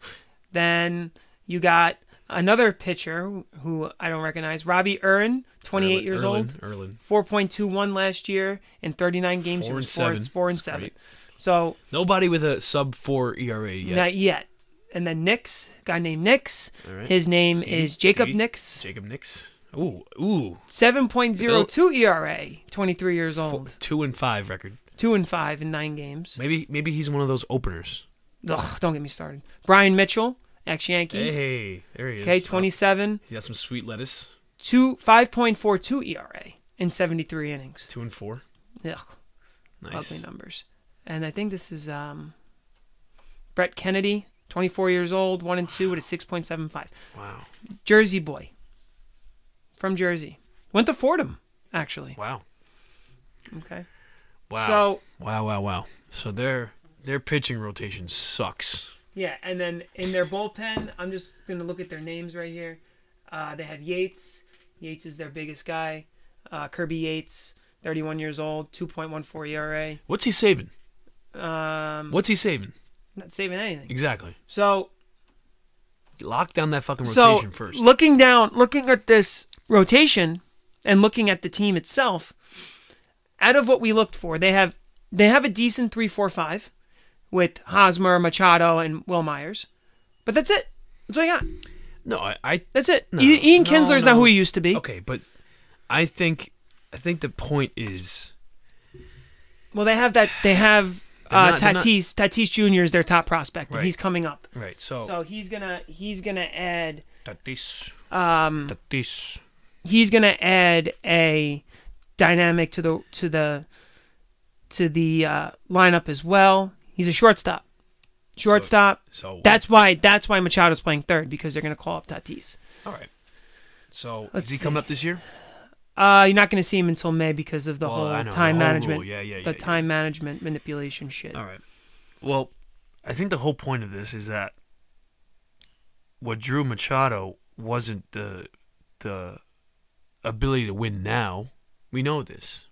then you got another pitcher who I don't recognize, Robbie Urn, 28 Erlin- years old, Erlin. 4.21 last year in 39 games. Four and four, seven. four and That's seven. great. So Nobody with a sub four ERA yet. not yet. And then Nix, guy named Nix. Right. His name Stevie- is Jacob Stevie? Nix. Jacob Nix. Ooh, ooh. 7.02 ERA, 23 years old. Two and five record. Two and five in nine games. Maybe maybe he's one of those openers. Ugh, don't get me started. Bryan Mitchell, ex Yankee. Hey, there he is. Okay, Oh, 27, he got some sweet lettuce. two, 5.42 ERA in 73 innings. Two and four. Ugh, Nice. ugly numbers. And I think this is um, Brett Kennedy, 24 years old, one and two with a 6.75. Wow. Jersey boy. From Jersey. Went to Fordham, actually. Wow. Okay. Wow. So, wow. Wow. Wow. So their their pitching rotation sucks. Yeah, and then in their bullpen, I'm just gonna look at their names right here. Uh, they have Yates. Yates is their biggest guy. Uh, Kirby Yates, 31 years old, 2.14 ERA. What's he saving? Um, What's he saving? not saving anything. Exactly. So, Lock down that fucking so rotation first. looking down, looking at this rotation, and looking at the team itself, out of what we looked for, they have they have a decent three-four-five with Hosmer, Machado, and Wil Myers, but that's it. That's all I got. no, I, I That's it. No, I- Ian no, Kinsler's not no. who he used to be. okay, but I think I think the point is Well, they have that. They have They're uh, not- they're not- Tatis. Tatis Jr. is their top prospect, and Right. he's coming up. right. So, So he's gonna he's gonna add Tatis, um Tatis. he's gonna add a dynamic to the to the to the uh, lineup as well. He's a shortstop. Shortstop. So that's why that's why Machado's playing third because they're gonna call up Tatis. all right. So Let's is he see. coming up this year? Uh, you're not gonna see him until May because of the Well, I whole know, the time whole management. rule. Yeah, yeah, the yeah, yeah. time management manipulation shit. All right. Well, I think the whole point of this is that what drew Machado wasn't the the ability to win now. We know this.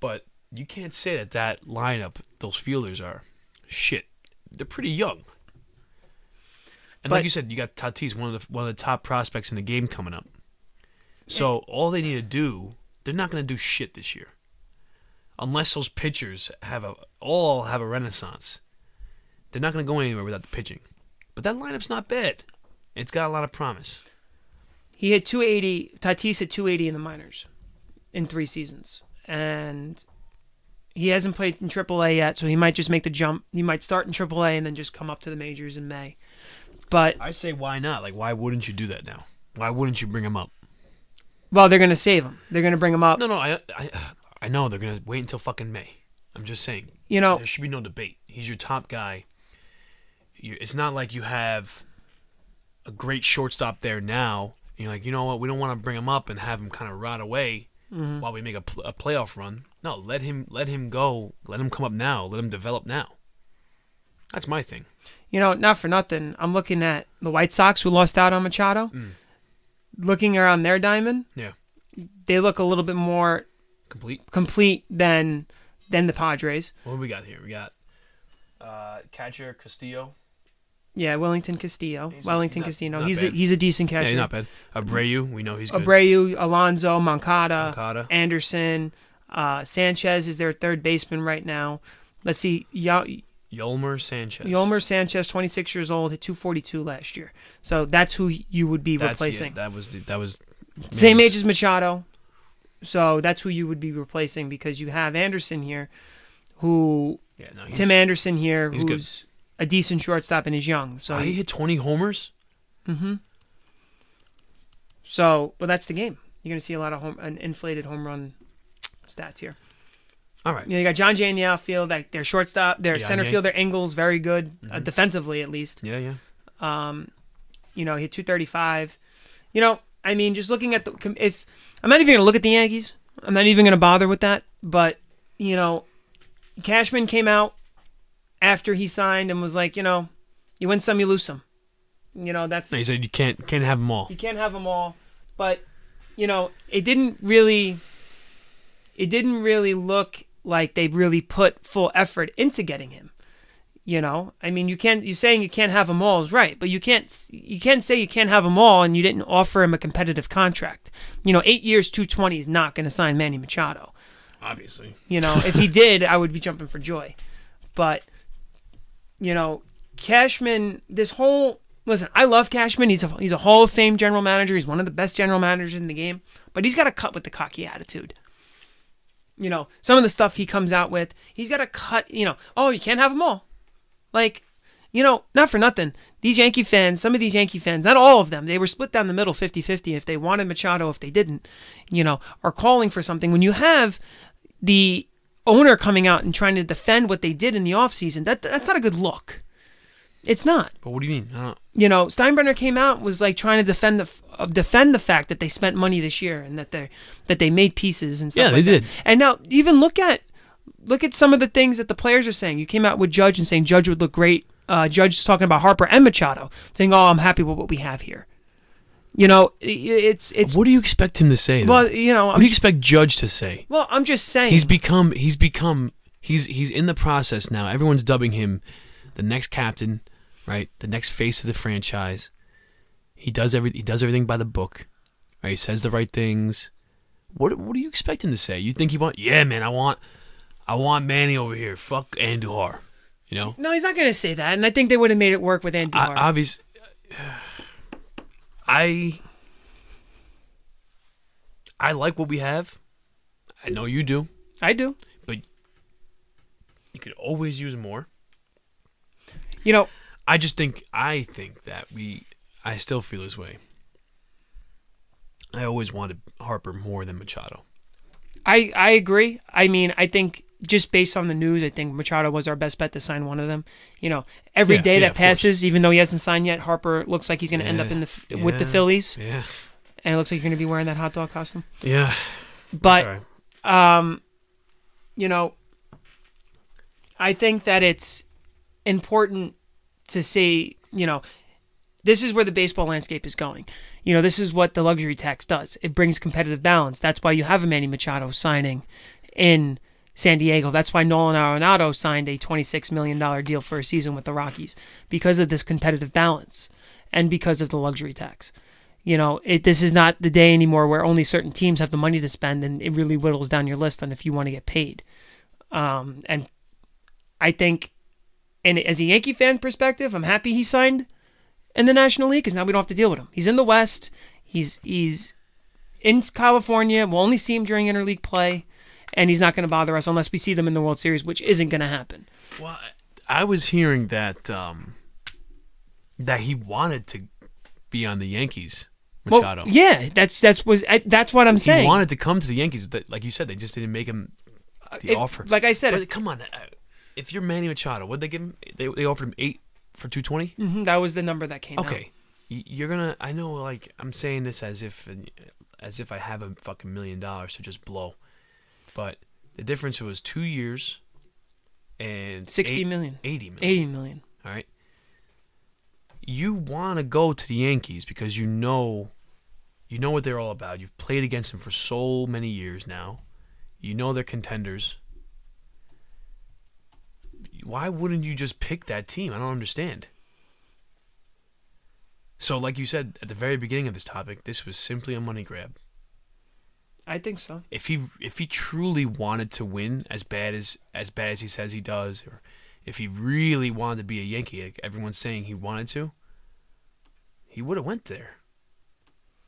But you can't say that that lineup, those fielders are shit. They're pretty young. And like But- you said, you got Tatis, one of the one of the top prospects in the game coming up. So all they need to do, they're not going to do shit this year unless those pitchers have a all have a renaissance, they're not going to go anywhere without the pitching. But that lineup's not bad. It's got a lot of promise. He hit 280. Tatis hit 280 in the minors in three seasons, and he hasn't played in AAA yet, so he might just make the jump. He might start in AAA and then just come up to the majors in May. But I say, why not? Like, why wouldn't you do that now? Why wouldn't you bring him up? Well, they're gonna save him. They're gonna bring him up. No, no, I, I, I know they're gonna wait until fucking May. I'm just saying. You know, There should be no debate. He's your top guy. You, it's not like you have a great shortstop there now. You're like, you know what? We don't want to bring him up and have him kind of rot away Mm-hmm. while we make a, pl- a playoff run. No, let him let him go. Let him come up now. Let him develop now. That's my thing. you know, not for nothing. I'm looking at the White Sox who lost out on Machado. Mm. Looking around their diamond, Yeah, they look a little bit more complete. complete than than the Padres. What do we got here? We got uh, catcher Castillo. Yeah, Wellington Castillo. He's- Wellington he's not- Castillo. not he's a, he's a decent Yeah, catcher. he's not bad. Abreu, we know he's good. Abreu, Alonso, Moncada, Moncada. Anderson, uh, Sanchez is their third baseman right now. Let's see, Yo- Yolmer Sanchez. Yolmer Sanchez, 26 years old, hit 242 last year. So that's who you would be That's, yeah, replacing. that was the, that was Same age as Machado. So that's who you would be replacing because you have Anderson here, who Yeah, no, Tim Anderson here, who's good. a decent shortstop and is young. So Oh, he hit 20 homers. Mm-hmm. So, but that's the game. You're going to see a lot of home, an inflated home run stats here. All right. You, know, you got Jon Jay in the outfield, like their shortstop, their Yeah, center yeah. fielder Ingles, very good uh, Mhm. defensively at least. Yeah, yeah. Um, you know, hit 235. You know, I mean, just looking at the if I'm not even going to look at the Yankees, I'm not even going to bother with that. But you know, Cashman came out after he signed and was like, you know, you win some, you lose some. You know, that's No, he said you can't can't have them all. you can't have them all, but you know, it didn't really it didn't really look like they really put full effort into getting him. You know, I mean, you can't. You're saying you can't have them all is right, but you can't. You can't say you can't have them all, and you didn't offer him a competitive contract. You know, eight years, two twenty is not going to sign Manny Machado. Obviously. You know, if he did, I would be jumping for joy. But, you know, Cashman, this whole listen, I love Cashman. He's a he's a Hall of Fame general manager. He's one of the best general managers in the game. But he's got to cut with the cocky attitude. You know, some of the stuff he comes out with, he's got to cut. You know, oh, you can't have them all. Like, you know, not for nothing. These Yankee fans, some of these Yankee fans, not all of them, they were split down the middle 50 50 if they wanted Machado, if they didn't, you know, are calling for something. When you have the owner coming out and trying to defend what they did in the offseason, that, that's not a good look. It's not. But what do you mean? I don't, You know, Steinbrenner came out was like trying to defend the uh, defend the fact that they spent money this year and that they that they made pieces and stuff. Yeah, like they that. did. And now even look at look at some of the things that the players are saying. You came out with Judge and saying Judge would look great. Uh, Judge is talking about Harper and Machado, saying, "Oh, I'm happy with what we have here." You know, it's it's what do you expect him to say? well, you know, what I'm, do you expect Judge to say? well, I'm just saying. He's become he's become he's he's in the process now. Everyone's dubbing him the next captain, right? The next face of the franchise. He does every he does everything by the book. Right? He says the right things. What what do you expecting to say? You think he want Yeah, man, I want I want Manny over here. Fuck Andujar. You know? no, he's not going to say that, and I think they would have made it work with Andy. I, obvious I I like what we have. I know you do. I do. But you could always use more. You know, I just think I think that we I still feel this way. I always wanted Harper more than Machado. I I agree. I mean, I think just based on the news, I think Machado was our best bet to sign one of them. You know, every Yeah, day yeah, that of course. passes, even though he hasn't signed yet, Harper looks like he's going to end up in the Yeah, with the Phillies, Yeah. and it looks like you're going to be wearing that hot dog costume. Yeah. But right. um, you know, I think that it's important to say, you know, this is where the baseball landscape is going. You know, this is what the luxury tax does. It brings competitive balance. That's why you have a Manny Machado signing in San Diego. That's why Nolan Arenado signed a $26 million deal for a season with the Rockies because of this competitive balance and because of the luxury tax. You know, it, this is not the day anymore where only certain teams have the money to spend, and it really whittles down your list on if you want to get paid. Um, and I think, and as a Yankee fan perspective, I'm happy he signed in the National League because now we don't have to deal with him. He's in the West. He's he's in California. We'll only see him during interleague play, and he's not going to bother us unless we see them in the World Series, which isn't going to happen. Well, I was hearing that um, that he wanted to be on the Yankees, Well, Machado. yeah, that's that's was that's what I'm he saying. He wanted to come to the Yankees, but like you said, they just didn't make him the If- offer. Like I said, But come on, uh, if you're Manny Machado, what they give him? They, they offered him eight for two twenty. mhm, that was the number that came. Okay, Y- you're gonna. I know, like I'm saying this as if as if I have a fucking million dollars to just blow, but the difference was two years and Sixty eight- million, 80 million. eighty million. All right. You want to go to the Yankees because you know, you know what they're all about. You've played against them for so many years now. You know they're contenders. Why wouldn't you just pick that team? I don't understand. So, like you said at the very beginning of this topic, this was simply a money grab. I think so. If he if he truly wanted to win as bad as as bad as he says he does, or if he really wanted to be a Yankee, like everyone's saying he wanted to, he would have went there.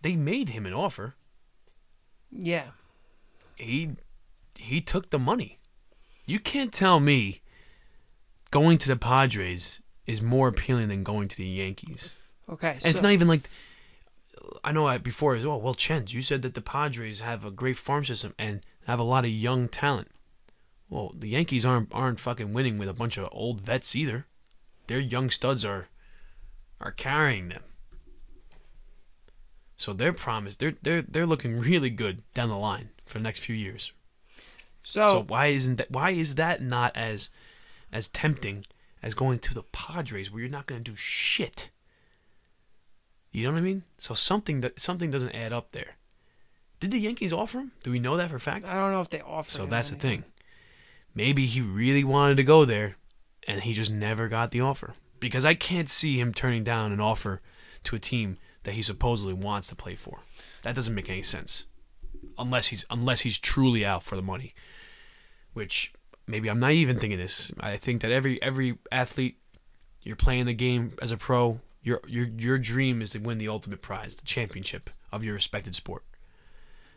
They made him an offer. Yeah, He he took the money. You can't tell me going to the Padres is more appealing than going to the Yankees. okay. And it's not even like I know I, before as well. Well, Chens, you said that the Padres have a great farm system and have a lot of young talent. Well, the Yankees aren't aren't fucking winning with a bunch of old vets either. Their young studs are are carrying them. So their promise, they're they're they're looking really good down the line for the next few years. so, So why isn't that? Why is that not as as tempting as going to the Padres, where you're not going to do shit? You know what I mean? So something that something doesn't add up there. Did the Yankees offer him? Do we know that for a fact? I don't know if they offer. So him that's the thing. Maybe he really wanted to go there, and he just never got the offer. Because I can't see him turning down an offer to a team that he supposedly wants to play for. That doesn't make any sense, unless he's unless he's truly out for the money. Which maybe I'm naive in thinking this. I think that every every athlete, you're playing the game as a pro. Your your your dream is to win the ultimate prize, the championship of your respected sport,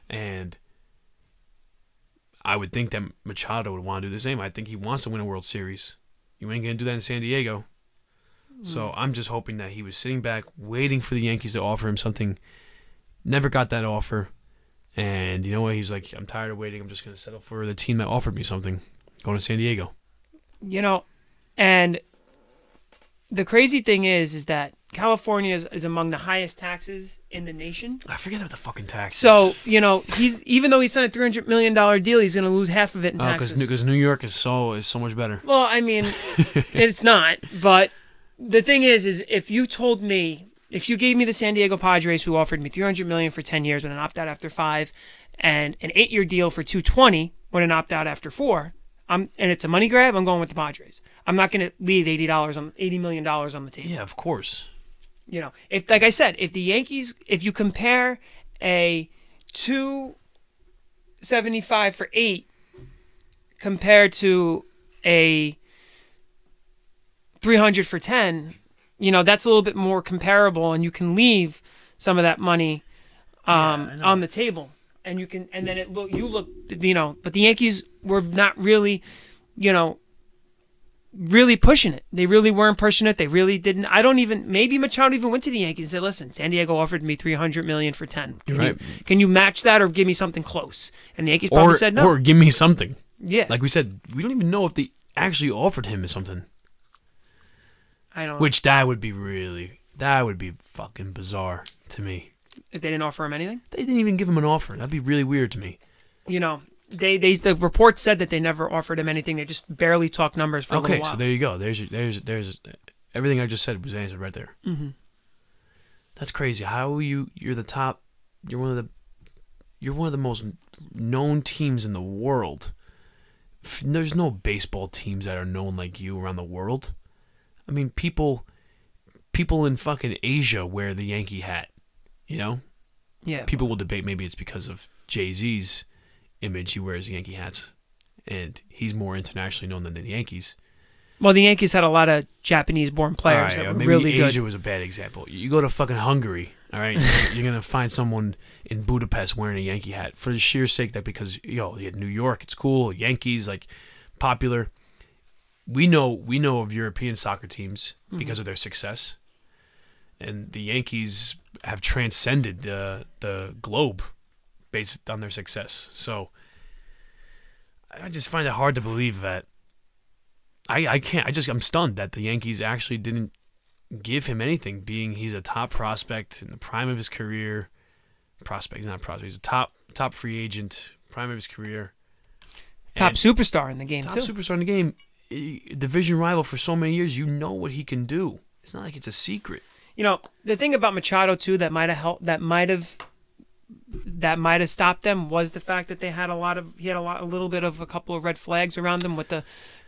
and I would think that Machado would want to do the same. I think he wants to win a World Series. You ain't gonna do that in San Diego. Hmm. So I'm just hoping that he was sitting back, waiting for the Yankees to offer him something. Never got that offer, and you know what? He's like, I'm tired of waiting. I'm just gonna settle for the team that offered me something. Going to San Diego. you know, and the crazy thing is, is that California is, is among the highest taxes in the nation. I forget about the fucking taxes. So you know, he's even though he signed a three hundred million dollar deal, he's going to lose half of it in oh, taxes. because. New York is so is so much better. Well, I mean, it's not. But the thing is, is if you told me, if you gave me the San Diego Padres, who offered me 300 million for 10 years with an opt out after five, and an eight year deal for 220 with an opt out after four, I'm and it's a money grab, I'm going with the Padres. I'm not going to leave 80 dollars on 80 million dollars on the table. Yeah, of course. You know, if like I said, if the Yankees, if you compare a 275 for eight compared to a 300 for 10, you know, that's a little bit more comparable and you can leave some of that money um, know. on the table and you can and then it look you look you know, but the Yankees were not really, you know, really pushing it. They really weren't pushing it. They really didn't. I don't even. Maybe Machado even went to the Yankees and said, "Listen, San Diego offered me three hundred million for ten. Can You're you can you match that or give me something close?" And the Yankees probably Or said no. or give me something. yeah, Like we said, we don't even know if they actually offered him something. I don't. Which that would be really that would be fucking bizarre to me. if they didn't offer him anything, They didn't even give him an offer. That'd be really weird to me. you know, they they the report said that they never offered him anything. They just barely talked numbers for a Okay, little while. so there you go. There's your- there's there's everything I just said was answered right there. Mhm. That's crazy. How you? You're the top. You're one of the. You're one of the most known teams in the world. There's no baseball teams that are known like you around the world. I mean, people, people in fucking Asia wear the Yankee hat. You know, yeah, people will debate maybe it's because of Jay Z's image. He wears Yankee hats, and he's more internationally known than the Yankees. Well, the Yankees had a lot of Japanese-born players right, that were maybe really Asia good. was a bad example. You go to fucking Hungary, all right? you're- gonna find someone in Budapest wearing a Yankee hat for the sheer sake that because yo, you had New York, it's cool. Yankees like popular. We know we know of European soccer teams Mm-hmm. because of their success, and the Yankees have transcended the the globe based on their success. So I just find it hard to believe that. I, I can't. I just I'm stunned that the Yankees actually didn't give him anything, being he's a top prospect in the prime of his career. Prospect, he's not a prospect. He's a top top free agent, prime of his career. Top And superstar in the game top too. superstar in the game, eh, division rival for so many years. You know what he can do. It's not like it's a secret. You know, the thing about Machado too that might have helped that might have that might have stopped them was the fact that they had a lot of he had a lot a little bit of a couple of red flags around him with the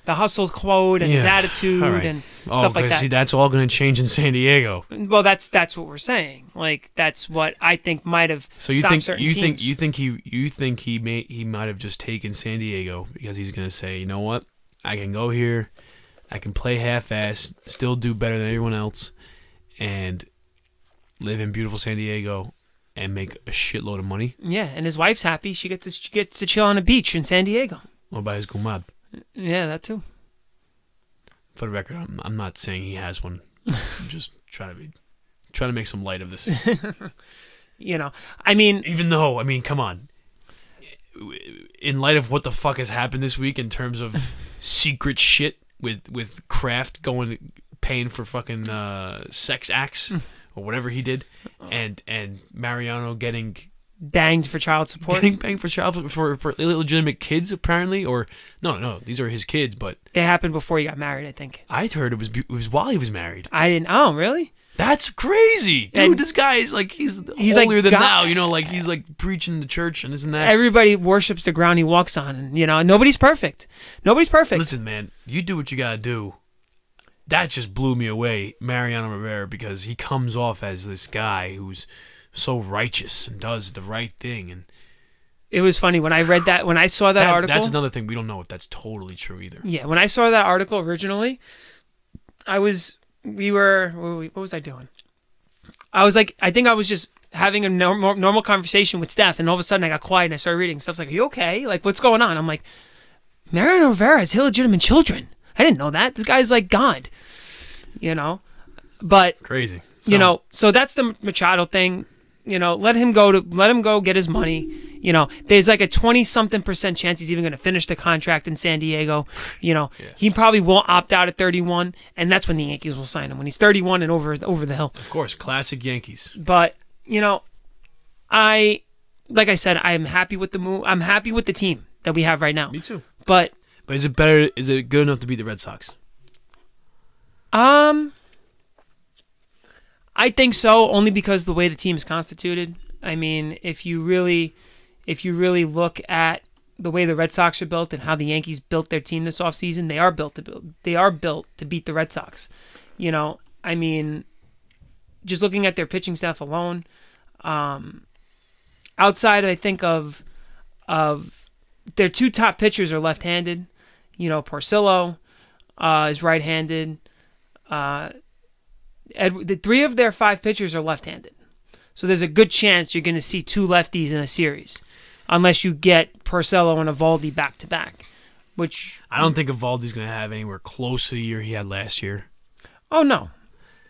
the hustle quote and his attitude right. and Oh, stuff like that. see, that's all going to change in San Diego. well, that's that's what we're saying. Like that's what I think might have So you think you teams. think you think he you think he may he might have just taken San Diego because he's gonna say, you know what, I can go here, I can play half-ass, still do better than everyone else, and live in beautiful San Diego and make a shitload of money. yeah, and his wife's happy. She gets to, she gets to chill on a beach in San Diego. Or by his gumad. Yeah, that too. For the record, I'm I'm not saying he has one. I'm just trying to be trying to make some light of this. You know, I mean, Even though, I mean, come on. In light of what the fuck has happened this week in terms of secret shit with with Kraft going paying for fucking uh, sex acts or whatever he did, uh-huh. and and Mariano getting banged for child support. getting banged for child for for illegitimate kids apparently, or no no these are his kids, but They happened before he got married, I think. I heard it was it was while he was married. I didn't. Oh, really? That's crazy, dude. And- this guy is like he's He's like holier than God- thou. You know, like he's like preaching the church and isn't that. Everybody worships the ground he walks on, and you know nobody's perfect. Nobody's perfect. Listen, man, you do what you gotta do. That just blew me away, Mariano Rivera, because he comes off as this guy who's so righteous and does the right thing, and It was funny when I read that when I saw that, that- article. that's another thing we don't know if that's totally true either. Yeah, when I saw that article originally, I was we were what were we- what was I doing? I was like, I think I was just having a normal normal conversation with Steph, and all of a sudden I got quiet and I started reading. Stuff's like, "Are you okay? Like, what's going on?" I'm like, Mariano Rivera has illegitimate children. I didn't know that. This guy's like God, you know. But Crazy. you know, so that's the Machado thing. You know, let him go to let him go get his money. You know, there's like a twenty something percent chance he's even going to finish the contract in San Diego. You know, Yeah. he probably won't opt out at 31, and that's when the Yankees will sign him when he's 31 and over over the hill. of course, classic Yankees. But you know, I like I said, I'm happy with the move. I'm happy with the team that we have right now. Me too. But But is it better? Is it good enough to beat the Red Sox? Um, I think so, only because the way the team is constituted. I mean, if you really, if you really look at the way the Red Sox are built and how the Yankees built their team this offseason, they are built to build. They are built to beat the Red Sox. You know, I mean, just looking at their pitching staff alone, um, outside I think of of their two top pitchers are left-handed. You know, Porcello uh, is right-handed. Uh, Ed, the three of their five pitchers are left-handed, so there's a good chance you're going to see two lefties in a series, unless you get Porcello and Eovaldi back to back. Which I don't think Eovaldi's going to have anywhere close to the year he had last year. oh no,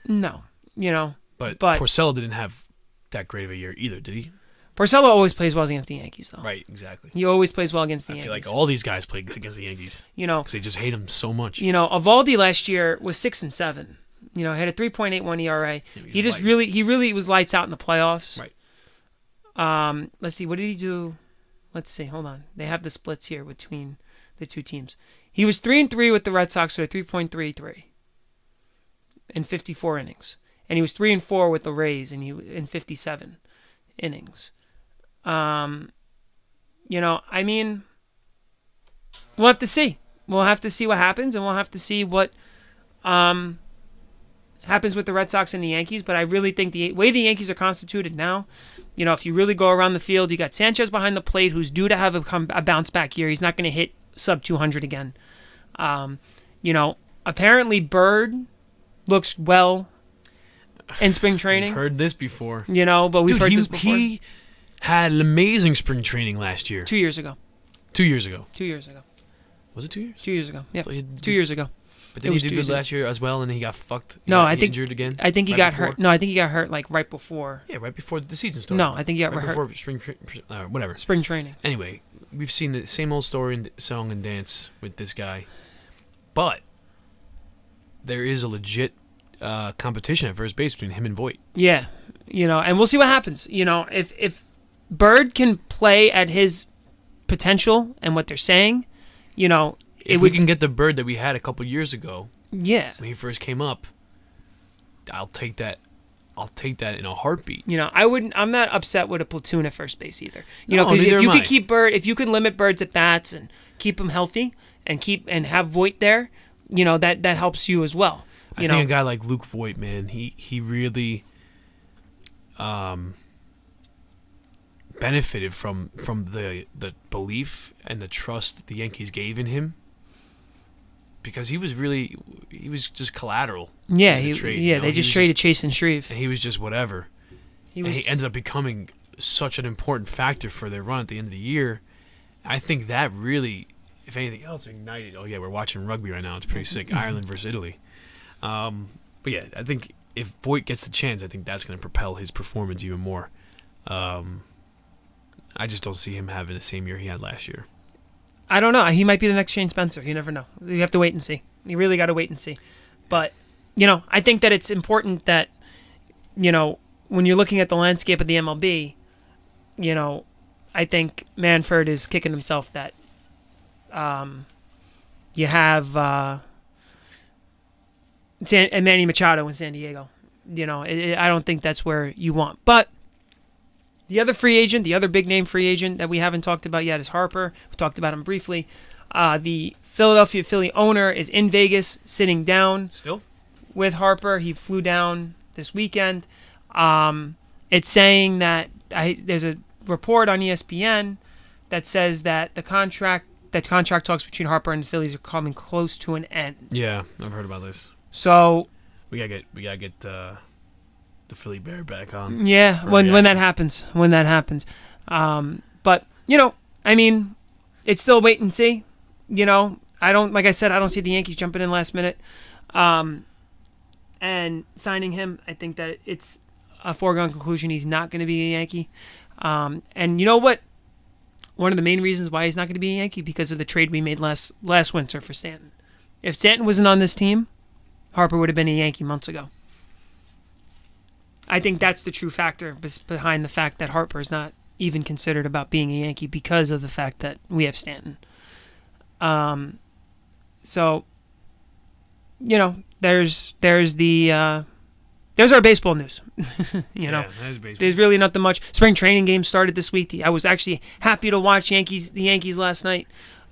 no, you know But, But- Porcello didn't have that great of a year either, did he? Porcello always plays well against the Yankees though. Right, exactly. He always plays well against the I Yankees. feel like all these guys play good against the Yankees you know, because they just hate him so much. you know, Eovaldi last year was six and seven. You know, had a 3.81 ERA. he just light. really, he really was lights out in the playoffs. Right. Um, let's see, what did he do? Let's see, hold on. They have the splits here between the two teams. He was three and three with the Red Sox with a 3.33 in 54 innings, and he was three and four with the Rays, and he in 57 innings. Um, you know, I mean, we'll have to see. We'll have to see what happens, and we'll have to see what um, happens with the Red Sox and the Yankees. But I really think the way the Yankees are constituted now, you know, if you really go around the field, you got Sanchez behind the plate, who's due to have a, come, a bounce back year. He's not going to hit sub 200 again. Um, you know, apparently Bird looks well in spring We've training. heard this before. You know, but we've Dude, heard he, this before. he had an amazing spring training last year. two years ago. Two years ago. Two years ago. Was it two years? Two years ago. Yeah. So Two years ago. But then he did good ago. last year as well, and then he got fucked. He No, got I think- injured again. I think he right got before. hurt. No, I think he got hurt like right before Yeah, right before the season started. No, I think he got right hurt before spring, tra- uh, whatever. spring training. Anyway, we've seen the same old story and song and dance with this guy, but there is a legit uh, competition at first base between him and Voit. Yeah, you know, and we'll see what happens. You know, if if Bird can play at his potential and what they're saying, you know, If would. we can get the bird that we had a couple years ago yeah, when he first came up, I'll take that. I'll take that in a heartbeat. you know, I wouldn't. I'm not upset with a platoon at first base either. You know, No, 'cause neither if you could keep Bird, if you can limit Bird's at bats and keep him healthy and keep and have Voit there, you know that that helps you as well. I You think know, a guy like Luke Voit, man, he he really um benefited from from the the belief and the trust the Yankees gave in him because he was really he was just collateral yeah, he, trade, yeah, you know, they he just was traded Chasen Shreve. and he was just whatever. He and he ended up becoming such an important factor for their run at the end of the year. I think that really, if anything else, ignited. Oh yeah, we're watching rugby right now. It's pretty sick. Ireland versus Italy. Um, but yeah, I think if Voit gets the chance, I think that's going to propel his performance even more. Um, I just don't see him having the same year he had last year. I don't know. He might be the next Shane Spencer. You never know. You have to wait and see. You really got to wait and see. But, you know, I think that it's important that, you know, when you're looking at the landscape of the MLB, you know, I think Manfred is kicking himself that um, you have uh, San- Manny Machado in San Diego. You know, it, it- I don't think that's where you want. But the other free agent, the other big name free agent that we haven't talked about yet is Harper. We talked about him briefly. Uh, the Philadelphia Philly owner is in Vegas sitting down Still, with Harper. He flew down this weekend. Um, it's saying that I, there's a report on ESPN that says that the contract that contract talks between Harper and the Phillies are coming close to an end. yeah, I've heard about this. So We gotta get we gotta get uh, the Philly Bear back on. yeah, when when that happens, when that happens. Um, but you know, I mean, it's still wait and see. You know, I don't like I said, I don't see the Yankees jumping in last minute, um, and signing him. I think that it's a foregone conclusion he's not going to be a Yankee. Um, and you know what? One of the main reasons why he's not going to be a Yankee because of the trade we made last last winter for Stanton. If Stanton wasn't on this team, Harper would have been a Yankee months ago. I think that's the true factor behind the fact that Harper is not even considered about being a Yankee because of the fact that we have Stanton. Um, so, you know, there's there's the uh, there's our baseball news. you know, yeah, is baseball. there's really nothing much. Spring training game started this week. I was actually happy to watch Yankees the Yankees last night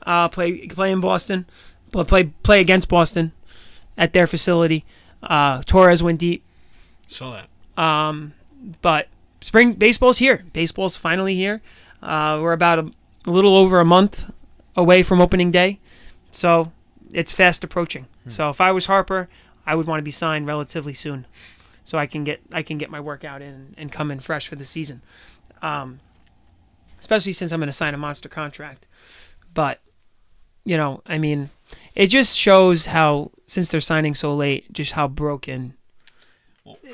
uh, play play in Boston, but play play against Boston at their facility. Uh, Torres went deep. Saw that. Um, but spring baseball's here. Baseball's finally here. Uh, we're about a, a little over a month away from opening day, so it's fast approaching. So if I was Harper, I would want to be signed relatively soon, so I can get I can get my workout in and come in fresh for the season. Um, especially since I'm going to sign a monster contract. But you know, I mean, it just shows how since they're signing so late, just how broken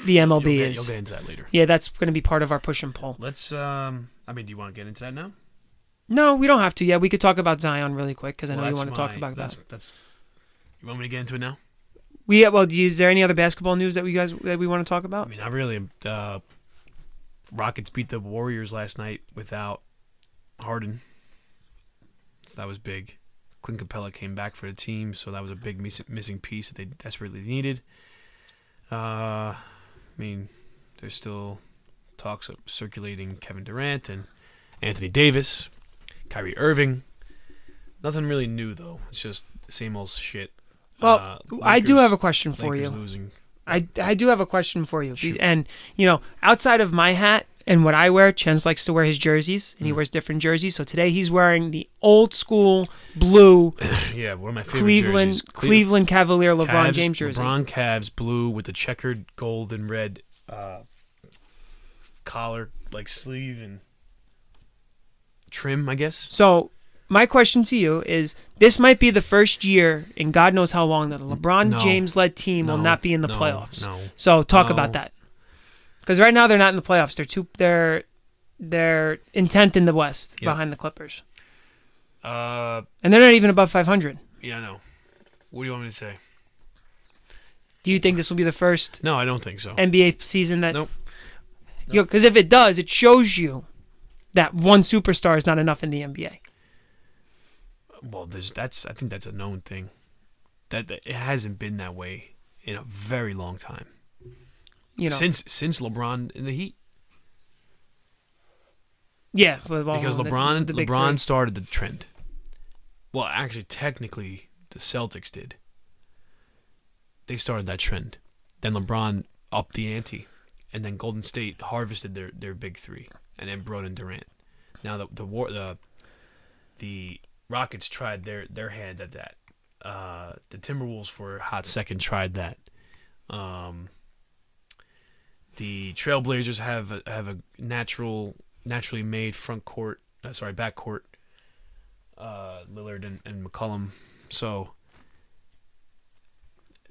the MLB You'll get, is. you'll get into that later. Yeah, that's going to be part of our push and pull. Let's. Um. I mean, do you want to get into that now? No, we don't have to. Yeah, we could talk about Zion really quick because I know you want to talk about that's, that. That's. You want me to get into it now? We yeah, well, is there any other basketball news that we guys that we want to talk about? I mean, I really. Uh, Rockets beat the Warriors last night without Harden. So that was big. Clint Capela came back for the team, so that was a big miss- missing piece that they desperately needed. Uh, I mean, there's still talks of circulating Kevin Durant and Anthony Davis, Kyrie Irving. Nothing really new though. It's just the same old shit. Well, Uh, I do have a question for Lakers you. losing. I, I do have a question for you. Shoot. And, you know, outside of my hat and what I wear, Chens likes to wear his jerseys, and he Mm. wears different jerseys. So today he's wearing the old school blue yeah, one of my favorite Cleveland jerseys. Cle- Cleveland Cavalier LeBron Cavs, James jersey. LeBron Cavs blue with the checkered gold and red uh, collar, like sleeve and trim, I guess. So my question to you is: This might be the first year in God knows how long that a LeBron No. James led team will not be in the no, playoffs. No, So talk No. about that. Because right now they're not in the playoffs. They're two. They're they're in tenth in the West Yeah. behind the Clippers, uh, and they're not even above five hundred. yeah, I know. What do you want me to say? Do you think this will be the first No, I don't think so. NBA season that? Nope. Because if it does, it shows you that one superstar is not enough in the NBA. Well, there's that's I think that's a known thing. That, that it hasn't been that way in a very long time. You know, Since since LeBron in the Heat, yeah, all because LeBron the big LeBron three. started the trend. Well, actually, technically, the Celtics did. They started that trend. Then LeBron upped the ante, and then Golden State harvested their, their big three, and then brought in Durant. Now the the war the the Rockets tried their their hand at that. Uh, the Timberwolves for a hot second tried that. Um, the Trailblazers have a, have a natural naturally made front court, uh, sorry, back court, uh, Lillard and, and McCollum. So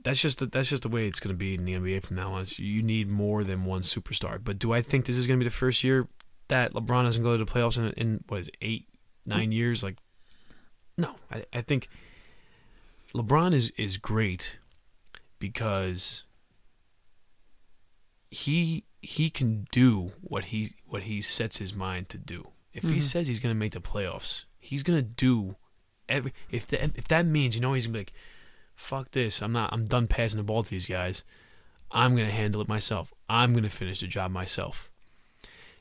that's just the, that's just the way it's going to be in the NBA from now on. You need more than one superstar. But do I think this is going to be the first year that LeBron doesn't go to the playoffs in, in what is it, eight, nine years? Like, no, I, I think LeBron is is great because he he can do what he what he sets his mind to do. If he Mhm. says he's going to make the playoffs, he's going to do every if that if that means you know he's going to be like fuck this, I'm not I'm done passing the ball to these guys. I'm going to handle it myself. I'm going to finish the job myself.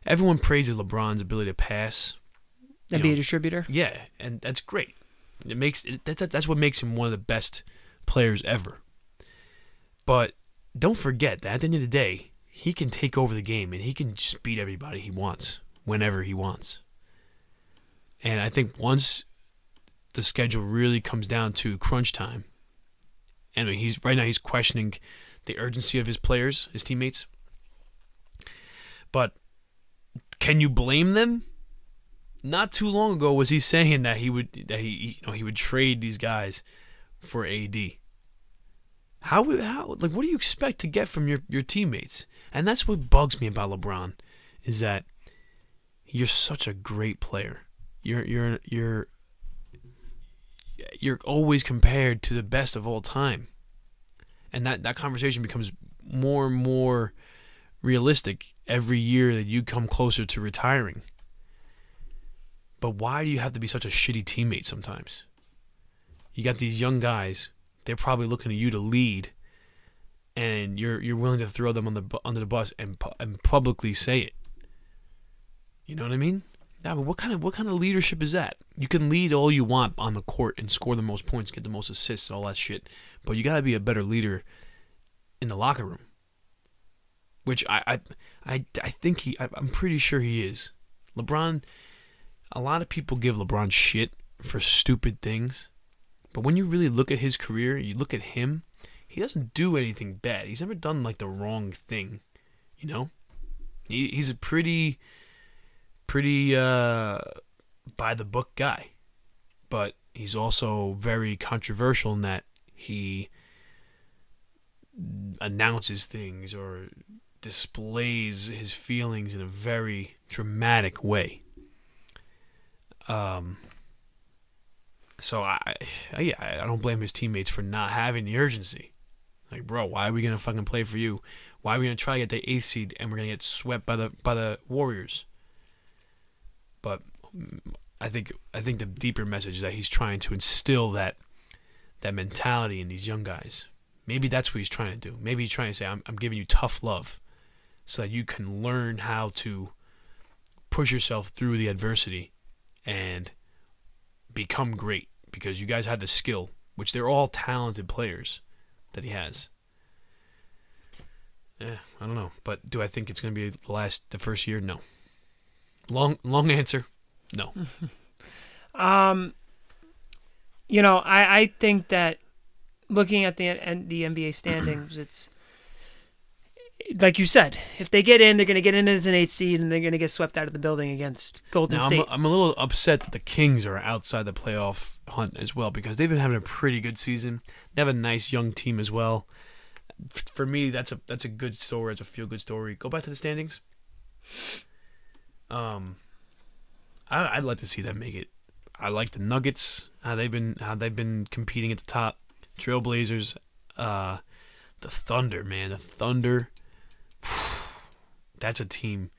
Everyone praises LeBron's ability to pass. and be know, a distributor. yeah, and that's great. It makes it, that's that's what makes him one of the best players ever. But don't forget that at the end of the day, he can take over the game and he can just beat everybody he wants whenever he wants. And I think once the schedule really comes down to crunch time, and he's right now he's questioning the urgency of his players, his teammates. But can you blame them? not too long ago was he saying that he would that he you know he would trade these guys for AD. How how like what do you expect to get from your your teammates? And that's what bugs me about LeBron is that you're such a great player. You're you're you're you're always compared to the best of all time. And that that conversation becomes more and more realistic every year that you come closer to retiring. But why do you have to be such a shitty teammate sometimes? You got these young guys; they're probably looking at you to lead, and you're you're willing to throw them on the under the bus and and publicly say it. You know what I mean? What kind of what kind of leadership is that? You can lead all you want on the court and score the most points, get the most assists, all that shit, but you got to be a better leader in the locker room. Which I I I, I think he I, I'm pretty sure he is. LeBron a lot of people give LeBron shit for stupid things, but when you really look at his career, you look at him, he doesn't do anything bad. He's never done like the wrong thing, you know. He, he's a pretty, pretty uh, by the book guy, but he's also very controversial in that he announces things or displays his feelings in a very dramatic way. Um. So I, I, I don't blame his teammates for not having the urgency. Like, bro, why are we gonna fucking play for you? Why are we gonna try to get the eighth seed and we're gonna get swept by the by the Warriors? But I think I think the deeper message is that he's trying to instill that that mentality in these young guys. Maybe that's what he's trying to do. Maybe he's trying to say, I'm, I'm giving you tough love so that you can learn how to push yourself through the adversity and become great because you guys have the skill, which they're all talented players that he has. Yeah, I don't know. But do I think it's going to be the last, the first year? No. Long, long answer. No. Um, you know, I, I think that looking at the and the NBA standings, it's like you said, if they get in, they're going to get in as an eight seed, and they're going to get swept out of the building against Golden Now, I'm, a- I'm a little upset that the Kings are outside the playoff hunt as well because they've been having a pretty good season. They have a nice young team as well. For me, that's a that's a good story. It's a feel good story. Go back to the standings. Um, I, I'd like to see them make it. I like the Nuggets. How they've been how they've been competing at the top. Trailblazers, uh, the Thunder, man, the Thunder. That's a team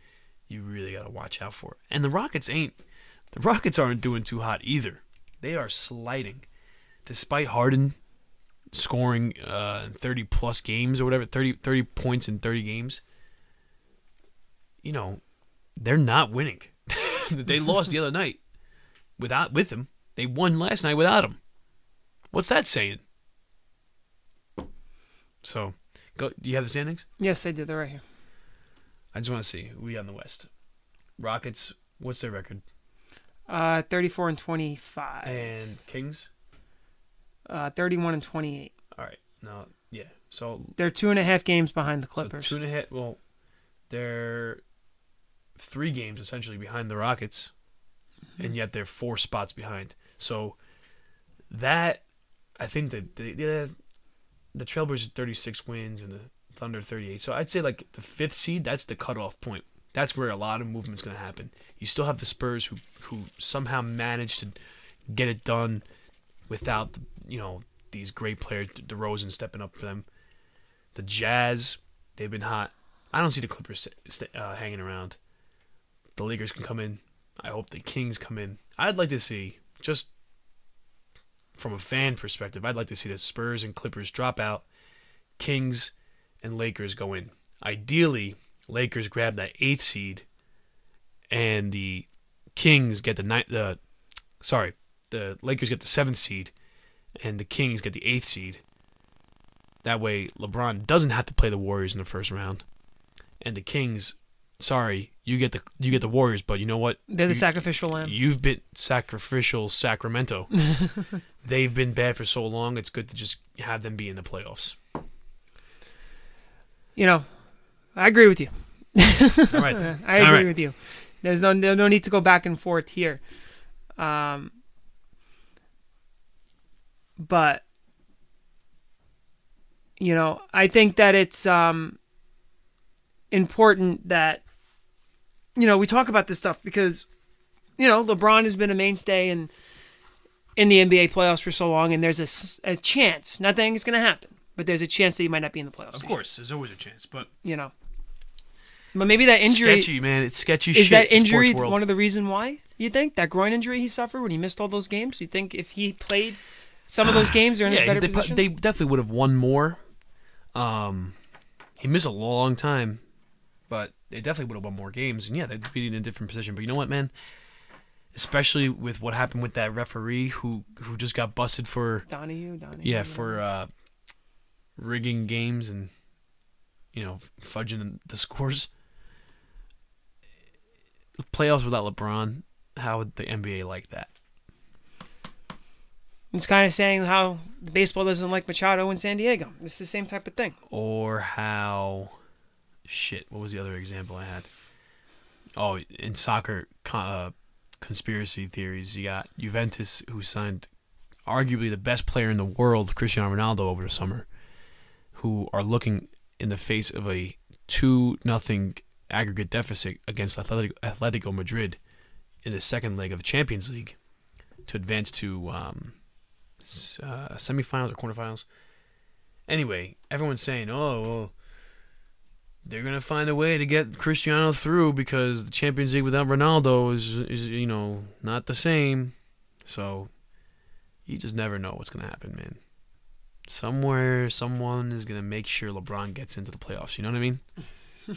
you really got to watch out for. And the Rockets ain't. The Rockets aren't doing too hot either. They are sliding, despite Harden scoring uh, 30 plus games or whatever, 30, 30 points in 30 games. You know, they're not winning. they lost the other night without with him. They won last night without him. What's that saying? So, go. Do you have the standings? yes, I did. They're right here. I just want to see we on the West. Rockets. What's their record? Uh, 34 and 25. And Kings. Uh, 31 and 28. All right. No. Yeah. So, They're two and a half games behind the so Clippers. two and a half. Well, they're three games essentially behind the Rockets, and yet they're four spots behind. So that I think that the the, the Trailblazers thirty six wins and the Thunder thirty eight. So I'd say like the fifth seed. That's the cutoff point. That's where a lot of movement's going to happen. You still have the Spurs who who somehow managed to get it done without you know these great players, De- DeRozan stepping up for them. The Jazz, they've been hot. I don't see the Clippers uh, hanging around. The Lakers can come in. I hope the Kings come in. I'd like to see just from a fan perspective. I'd like to see the Spurs and Clippers drop out. Kings and Lakers go in. Ideally, Lakers grab that eighth seed, and the Kings get the ninth. The sorry, the Lakers get the seventh seed, and the Kings get the eighth seed. That way, LeBron doesn't have to play the Warriors in the first round, and the Kings. Sorry, you get the you get the Warriors, but you know what? They're the You- sacrificial lamb. You've been sacrificial Sacramento. They've been bad for so long. It's good to just have them be in the playoffs. You know, I agree with you. All right. then. I agree right. with you. There's no, no no need to go back and forth here. Um, but you know, I think that it's um, important that you know we talk about this stuff because you know LeBron has been a mainstay in in the NBA playoffs for so long, and there's a, a chance. Not saying it's going to happen, but there's a chance that he might not be in the playoffs. Of course, there's always a chance, but you know. But maybe that injury sketchy, man. It's sketchy is that injury one of the reason why you think that groin injury he suffered when he missed all those games? You think if he played some of those games, they're in a yeah, better they, position? they definitely would have won more. Um, he missed a long time, they definitely would have won more games. And yeah, they'd be in a different position. But you know what, man? Especially with what happened with that referee who who just got busted for Donaghy, Donaghy. yeah for uh, rigging games and you know fudging the scores. Playoffs without LeBron, how would the NBA like that? It's kind of saying how baseball doesn't like Machado in San Diego. It's the same type of thing. or how shit what was the other example i had? Oh in soccer uh, conspiracy theories you got juventus who signed arguably the best player in the world cristiano ronaldo over the summer who are looking in the face of a 2 nothing aggregate deficit against Atletico, atletico madrid in the second leg of the champions league to advance to um, uh, semifinals or quarterfinals. Anyway, everyone's saying, "Oh, well, they're gonna find a way to get Cristiano through because the Champions League without Ronaldo is, is you know, not the same." So, you just never know what's gonna happen, man. Somewhere, someone is gonna make sure LeBron gets into the playoffs. You know what I mean?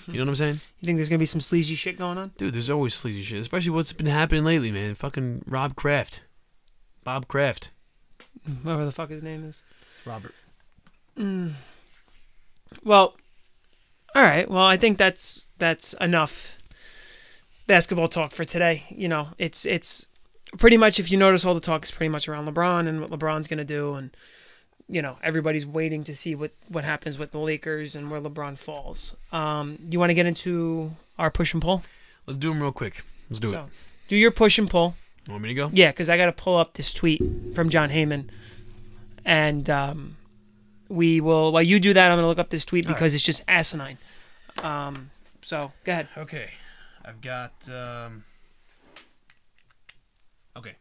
You know what I'm saying, You think there's gonna be some sleazy shit going on? dude? There's always sleazy shit, especially what's been happening lately, man. Fucking Rob Kraft, Bob Kraft, Whatever the fuck his name is. it's Robert. Mm. Well, All right. Well, I think that's that's enough basketball talk for today. You know, it's it's pretty much if you notice all the talk is pretty much around LeBron and what LeBron's going to do and you know, everybody's waiting to see what what happens with the Lakers and where LeBron falls. Um, you want to get into our push and pull? Let's do them real quick. Let's do So, it. do your push and pull. You want me to go? Yeah, because I got to pull up this tweet from Jon Heyman, and um, we will. While you do that, I'm gonna look up this tweet All right. because it's just asinine. Um, so go ahead. Okay, I've got. Um, okay,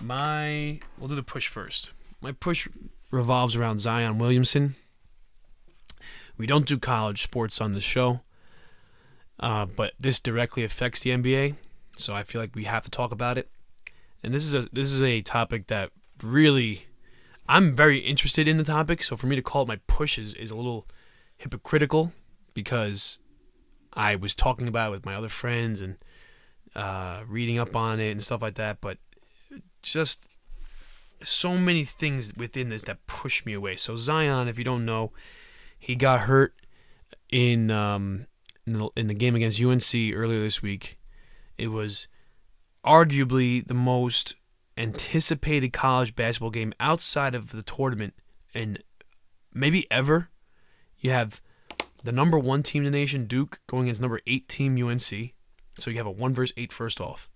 my we'll do the push first. My push revolves around Zion Williamson. We don't do college sports on the show, uh, but this directly affects the NBA, so I feel like we have to talk about it. And this is a this is a topic that really, I'm very interested in the topic. So for me to call it my push is, is a little hypocritical because I was talking about it with my other friends and uh, reading up on it and stuff like that, but just so many things within this that push me away. So Zion, if you don't know, he got hurt in um, in the, in the game against UNC earlier this week. It was arguably the most anticipated college basketball game outside of the tournament and maybe ever. You have the number one team in the nation, Duke, going against number eight team UNC. So you have a one versus eight first off.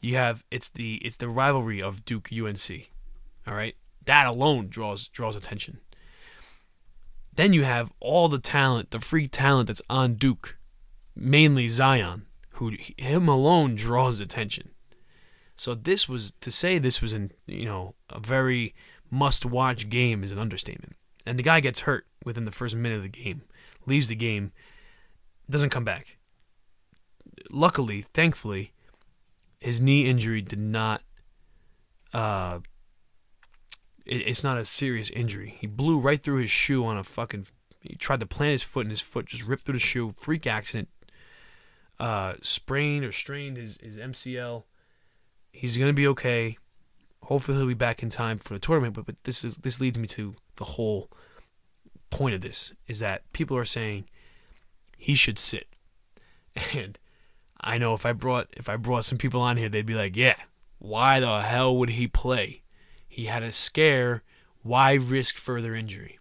You have it's the it's the rivalry of Duke UNC. All right, that alone draws draws attention. Then you have all the talent, the free talent that's on Duke, mainly Zion, who him alone draws attention. So this was to say this was an you know a very must-watch game is an understatement. And the guy gets hurt within the first minute of the game, leaves the game, doesn't come back. Luckily, thankfully, his knee injury did not. Uh, it, it's not a serious injury. He blew right through his shoe on a fucking. He tried to plant his foot, and his foot just ripped through the shoe. Freak accident. Uh, sprained or strained his, his MCL. He's gonna be okay. Hopefully, he'll be back in time for the tournament. But, but this is this leads me to the whole point of this is that people are saying he should sit, and I know if I brought if I brought some people on here, they'd be like, "Yeah, why the hell would he play? He had a scare. Why risk further injury?"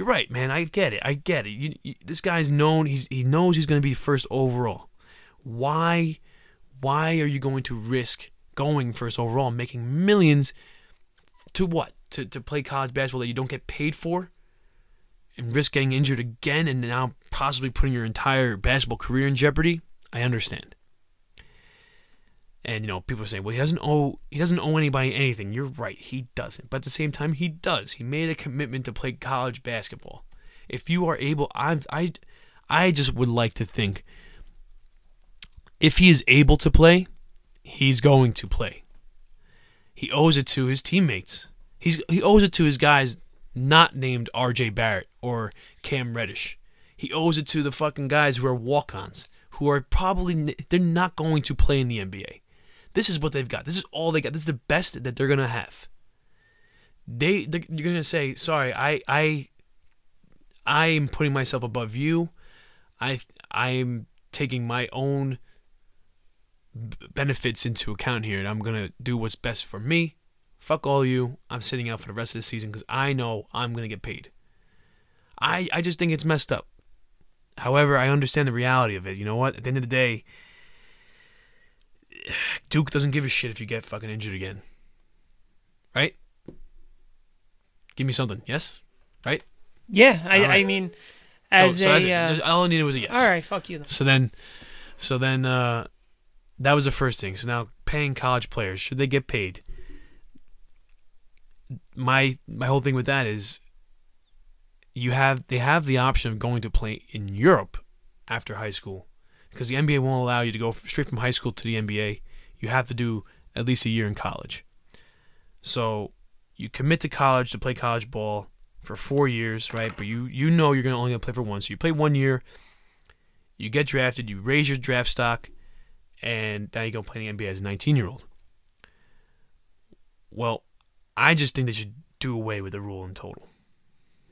You're right, man. I get it. I get it. You, you, this guy's known. He's he knows he's going to be first overall. Why, why are you going to risk going first overall, making millions to what? To to play college basketball that you don't get paid for, and risk getting injured again, and now possibly putting your entire basketball career in jeopardy? I understand. And you know, people are saying, "Well, he doesn't owe he doesn't owe anybody anything." You're right, he doesn't. But at the same time, he does. He made a commitment to play college basketball. If you are able, I I I just would like to think if he is able to play, he's going to play. He owes it to his teammates. He's he owes it to his guys not named R.J. Barrett or Cam Reddish. He owes it to the fucking guys who are walk-ons, who are probably they're not going to play in the NBA. This is what they've got. This is all they got. This is the best that they're gonna have. They you're gonna say, sorry, I I I am putting myself above you. I I'm taking my own benefits into account here, and I'm gonna do what's best for me. Fuck all you. I'm sitting out for the rest of the season because I know I'm gonna get paid. I I just think it's messed up. However, I understand the reality of it. You know what? At the end of the day, Duke doesn't give a shit if you get fucking injured again. Right? Give me something. Yes? Right? Yeah, I, right. I mean, So, as so that's a uh, all I needed was a yes. all right, fuck you. Then. So then, so then, uh, that was the first thing. So now, paying college players should they get paid? My my whole thing with that is, you have they have the option of going to play in Europe after high school, because the NBA won't allow you to go straight from high school to the NBA. You have to do at least a year in college. So you commit to college to play college ball for four years, right? But you you know you're gonna only gonna play for one, so you play one year you get drafted, you raise your draft stock, and now you go play in the NBA as a 19 year old. Well, I just think they should do away with the rule in total.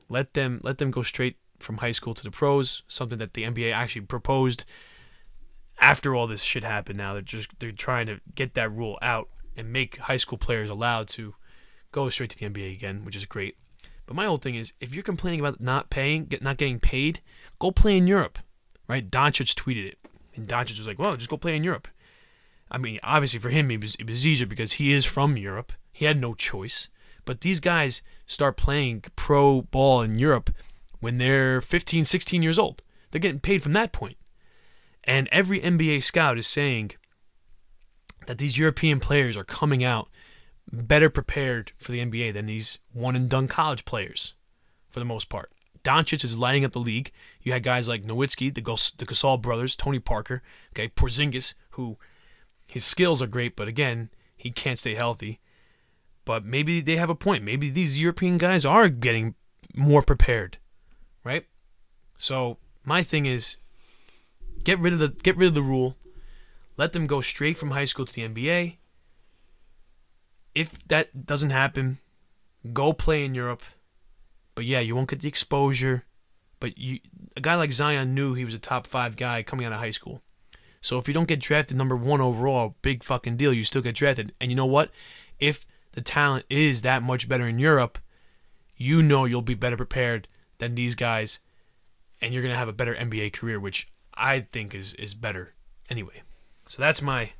Let them let them go straight from high school to the pros, something that the NBA actually proposed after all this shit happened. Now they're just they're trying to get that rule out and make high school players allowed to go straight to the NBA again, which is great. But my whole thing is, if you're complaining about not paying, not getting paid, go play in Europe, right? Doncic tweeted it, and Doncic was like, "Well, just go play in Europe." I mean, obviously for him, it was it was easier because he is from Europe. He had no choice. But these guys start playing pro ball in Europe when they're 15, 16 years old. They're getting paid from that point. And every NBA scout is saying that these European players are coming out better prepared for the NBA than these one and done college players for the most part. Doncic is lighting up the league. You had guys like Nowitzki, the, Gos- the Gasol brothers, Tony Parker, okay, Porzingis, who his skills are great, but again, he can't stay healthy. But maybe they have a point. Maybe these European guys are getting more prepared, right? So my thing is, get rid of the get rid of the rule. Let them go straight from high school to the NBA. If that doesn't happen, go play in Europe. But yeah, you won't get the exposure. But you, a guy like Zion knew he was a top five guy coming out of high school. So if you don't get drafted number one overall, big fucking deal. You still get drafted. And you know what? If the talent is that much better in Europe, you know you'll be better prepared than these guys, and you're gonna have a better NBA career, which I think is is better anyway. So that's my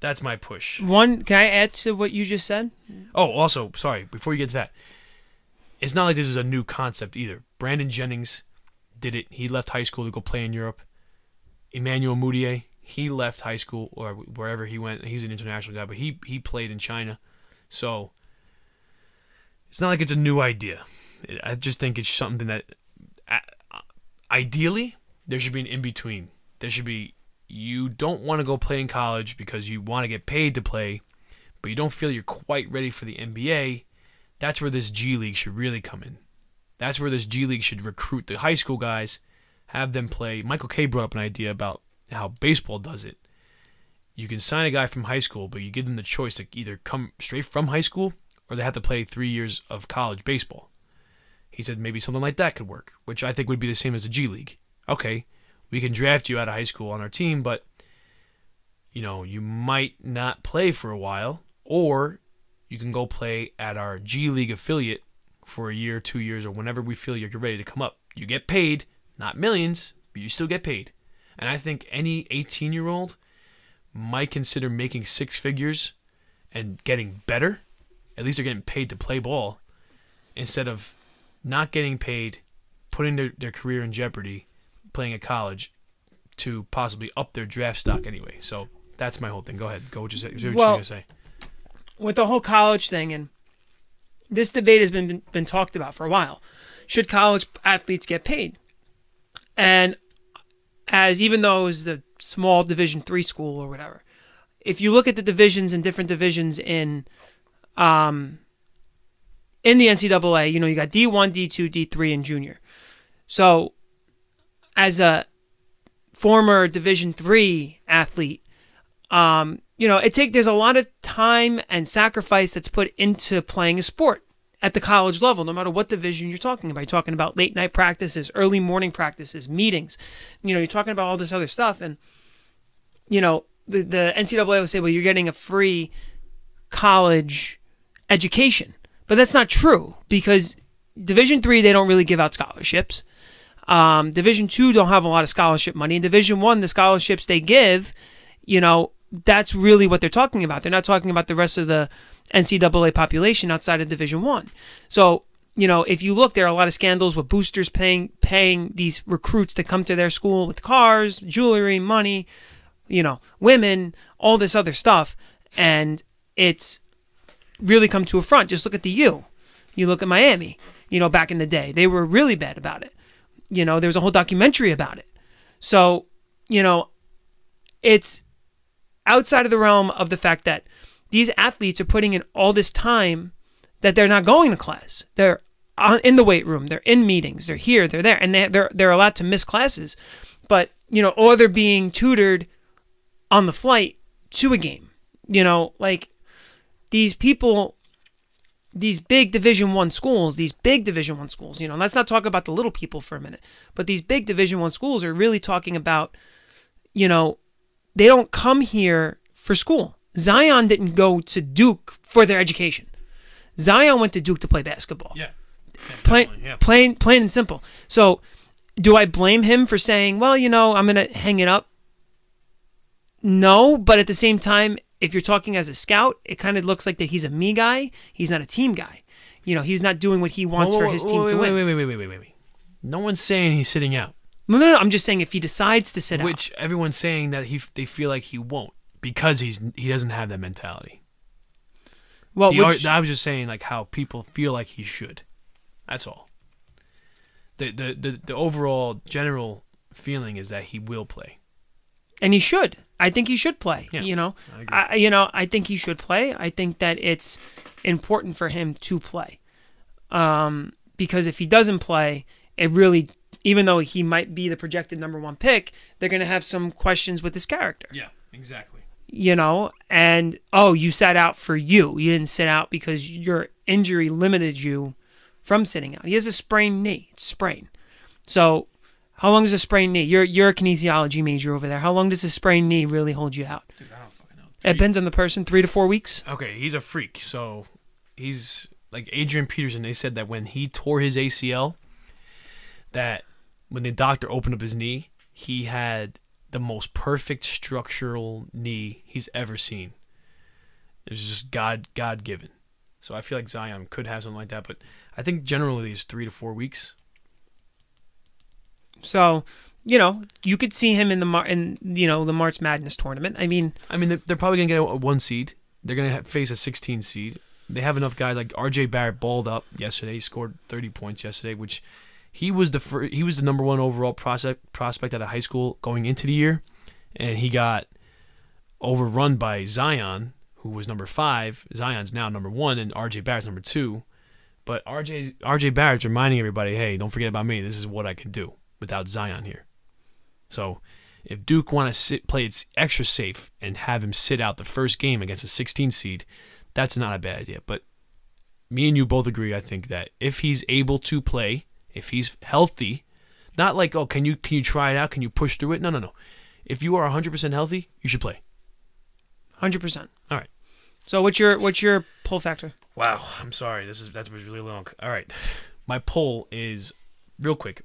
that's my push. One, can I add to what you just said? Oh, also, sorry, before you get to that, it's not like this is a new concept either. Brandon Jennings did it. He left high school to go play in Europe. Emmanuel Mudiay, he left high school or wherever he went. He's an international guy, but he he played in China. So it's not like it's a new idea. I just think it's something that ideally there should be an in between. There should be you don't want to go play in college because you want to get paid to play, but you don't feel you're quite ready for the NBA. That's where this G League should really come in. That's where this G League should recruit the high school guys, have them play. Michael K brought up an idea about how baseball does it. You can sign a guy from high school, but you give them the choice to either come straight from high school or they have to play three years of college baseball. He said maybe something like that could work, which I think would be the same as the G League. Okay, we can draft you out of high school on our team, but you know, you might not play for a while, or you can go play at our G League affiliate for a year, two years, or whenever we feel you're ready to come up. You get paid, not millions, but you still get paid. And I think any 18 year old might consider making six figures and getting better. At least they're getting paid to play ball instead of not getting paid, putting their, their career in jeopardy, playing at college to possibly up their draft stock anyway. So that's my whole thing. Go ahead. Go what you say. What Well- you gonna say? with the whole college thing and this debate has been been talked about for a while. Should college athletes get paid? And as even though it was a small division 3 school or whatever if you look at the divisions and different divisions in um in the NCAA you know you got D1 D2 D3 and junior. So as a former division 3 athlete um, you know, it take there's a lot of time and sacrifice that's put into playing a sport at the college level, no matter what division you're talking about. You're talking about late night practices, early morning practices, meetings. You know, you're talking about all this other stuff, and you know, the the NCAA will say, well, you're getting a free college education, but that's not true because Division three they don't really give out scholarships. Um, Division two don't have a lot of scholarship money. In Division one, the scholarships they give, you know, that's really what they're talking about. They're not talking about the rest of the NCAA population outside of Division One. So, you know, if you look, there are a lot of scandals with boosters paying paying these recruits to come to their school with cars, jewelry, money, you know, women, all this other stuff, and it's really come to a front. Just look at the U. You look at Miami. You know, back in the day, they were really bad about it. You know, there was a whole documentary about it. So, you know, it's outside of the realm of the fact that these athletes are putting in all this time that they're not going to class. They're in the weight room. They're in meetings. They're here. They're there, and they, they're they're allowed to miss classes, but you know, or they're being tutored on the flight to a game. You know, like these people these big Division One schools, these big Division One schools, you know, let's not talk about the little people for a minute, but these big Division One schools are really talking about, you know, they don't come here for school. Zion didn't go to Duke for their education. Zion went to Duke to play basketball. Yeah. plain, yeah. plain, plain and simple. So, do I blame him for saying, "Well, you know, I'm gonna hang it up"? No, but at the same time, if you're talking as a scout, it kind of looks like that he's a me guy. He's not a team guy. You know, he's not doing what he wants Whoa, for his whoa, team wait, to wait, win. Wait, wait, wait, wait, wait, wait, wait. No one's saying he's sitting out. No, no, no. I'm just saying if he decides to sit out. Which everyone's saying that he they feel like he won't because he's he doesn't have that mentality. Well, The ar- which, I was just saying like how people feel like he should. That's all. The the the, the overall general feeling is that he will play. and he should. I think he should play. Yeah, you know, I. I, you know, I think he should play. I think that it's important for him to play, um, because if he doesn't play, it really, even though he might be the projected number one pick, they're going to have some questions with his character. Yeah, exactly. You know, and oh, you sat out for you. You didn't sit out because your injury limited you from sitting out. He has a sprained knee. It's sprained. So, how long is a sprained knee? You're you're a kinesiology major over there. How long does a sprained knee really hold you out? Dude, I don't fucking know. It depends on the person. Three to four weeks. Okay, he's a freak. So he's like Adrian Peterson. They said that when he tore his ACL, that when the doctor opened up his knee, he had the most perfect structural knee he's ever seen. It was just God God given. So I feel like Zion could have something like that, but I think generally it's three to four weeks. So, you know, you could see him in the Mar- in you know the March Madness tournament. I mean, I mean, they're, they're probably gonna get a one seed. They're gonna ha- face a 16 seed. They have enough guys like R.J. Barrett balled up yesterday. He scored 30 points yesterday, which he was the he was the number one overall prospect prospect out of high school going into the year, and he got overrun by Zion, who was number five. Zion's now number one, and R.J. Barrett's number two. But R.J. R.J. Barrett's reminding everybody, hey, don't forget about me. This is what I can do without Zion here. So if Duke want to sit, play it extra safe and have him sit out the first game against a 16 seed, that's not a bad idea. But me and you both agree, I think that if he's able to play, if he's healthy, not like oh, can you can you try it out? Can you push through it? No, no, no. If you are 100% healthy, you should play. hundred percent. All right. So, what's your what's your pull factor? Wow, I'm sorry. This is that was really long. All right, my poll is real quick.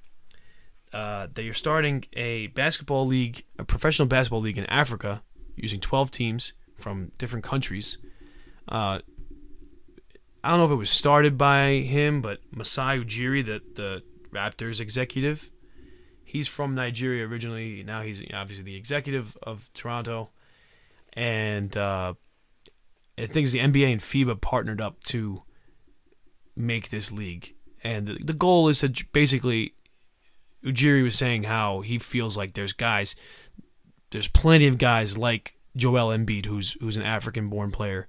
Uh, that you're starting a basketball league, a professional basketball league in Africa, using 12 teams from different countries. Uh, I don't know if it was started by him, but Masai Ujiri, the the Raptors executive, he's from Nigeria originally. Now he's obviously the executive of Toronto, and uh, I think the NBA and FIBA partnered up to make this league. And the, the goal is to basically, Ujiri was saying how he feels like there's guys, there's plenty of guys like Joel Embiid, who's who's an African-born player,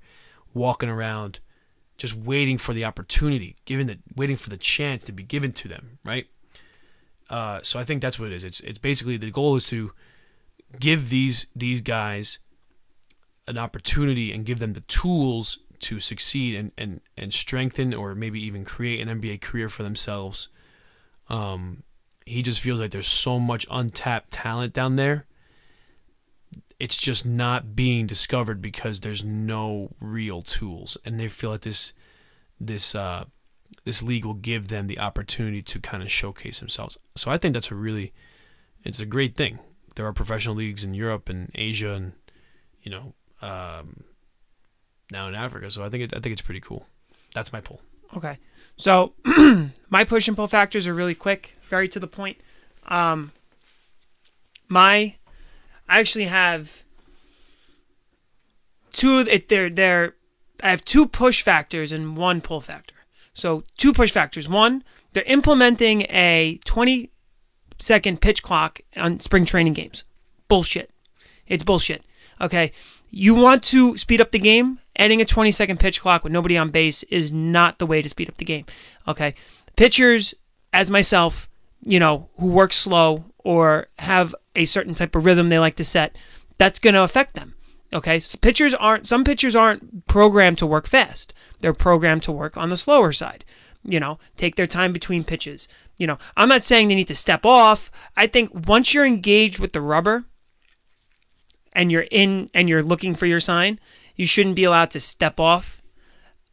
walking around, just waiting for the opportunity, given the waiting for the chance to be given to them, right? Uh, so I think that's what it is. It's it's basically the goal is to give these these guys an opportunity and give them the tools to succeed and, and, and strengthen or maybe even create an NBA career for themselves. Um, he just feels like there's so much untapped talent down there. It's just not being discovered because there's no real tools, and they feel like this this uh, this league will give them the opportunity to kind of showcase themselves. So I think that's a really it's a great thing. There are professional leagues in Europe and Asia and you know um, now in Africa. So I think it, I think it's pretty cool. That's my pull. Okay. So my push and pull factors are really quick, very to the point. Um, my, I actually have two. It they're they're. I have two push factors and one pull factor. So two push factors. One, they're implementing a 20 second pitch clock on spring training games. Bullshit. It's bullshit. Okay. You want to speed up the game? Adding a 20 second pitch clock with nobody on base is not the way to speed up the game. Okay. Pitchers, as myself, you know, who work slow or have a certain type of rhythm they like to set, that's going to affect them. Okay, S- pitchers aren't some pitchers aren't programmed to work fast. They're programmed to work on the slower side. You know, take their time between pitches. You know, I'm not saying they need to step off. I think once you're engaged with the rubber and you're in and you're looking for your sign, you shouldn't be allowed to step off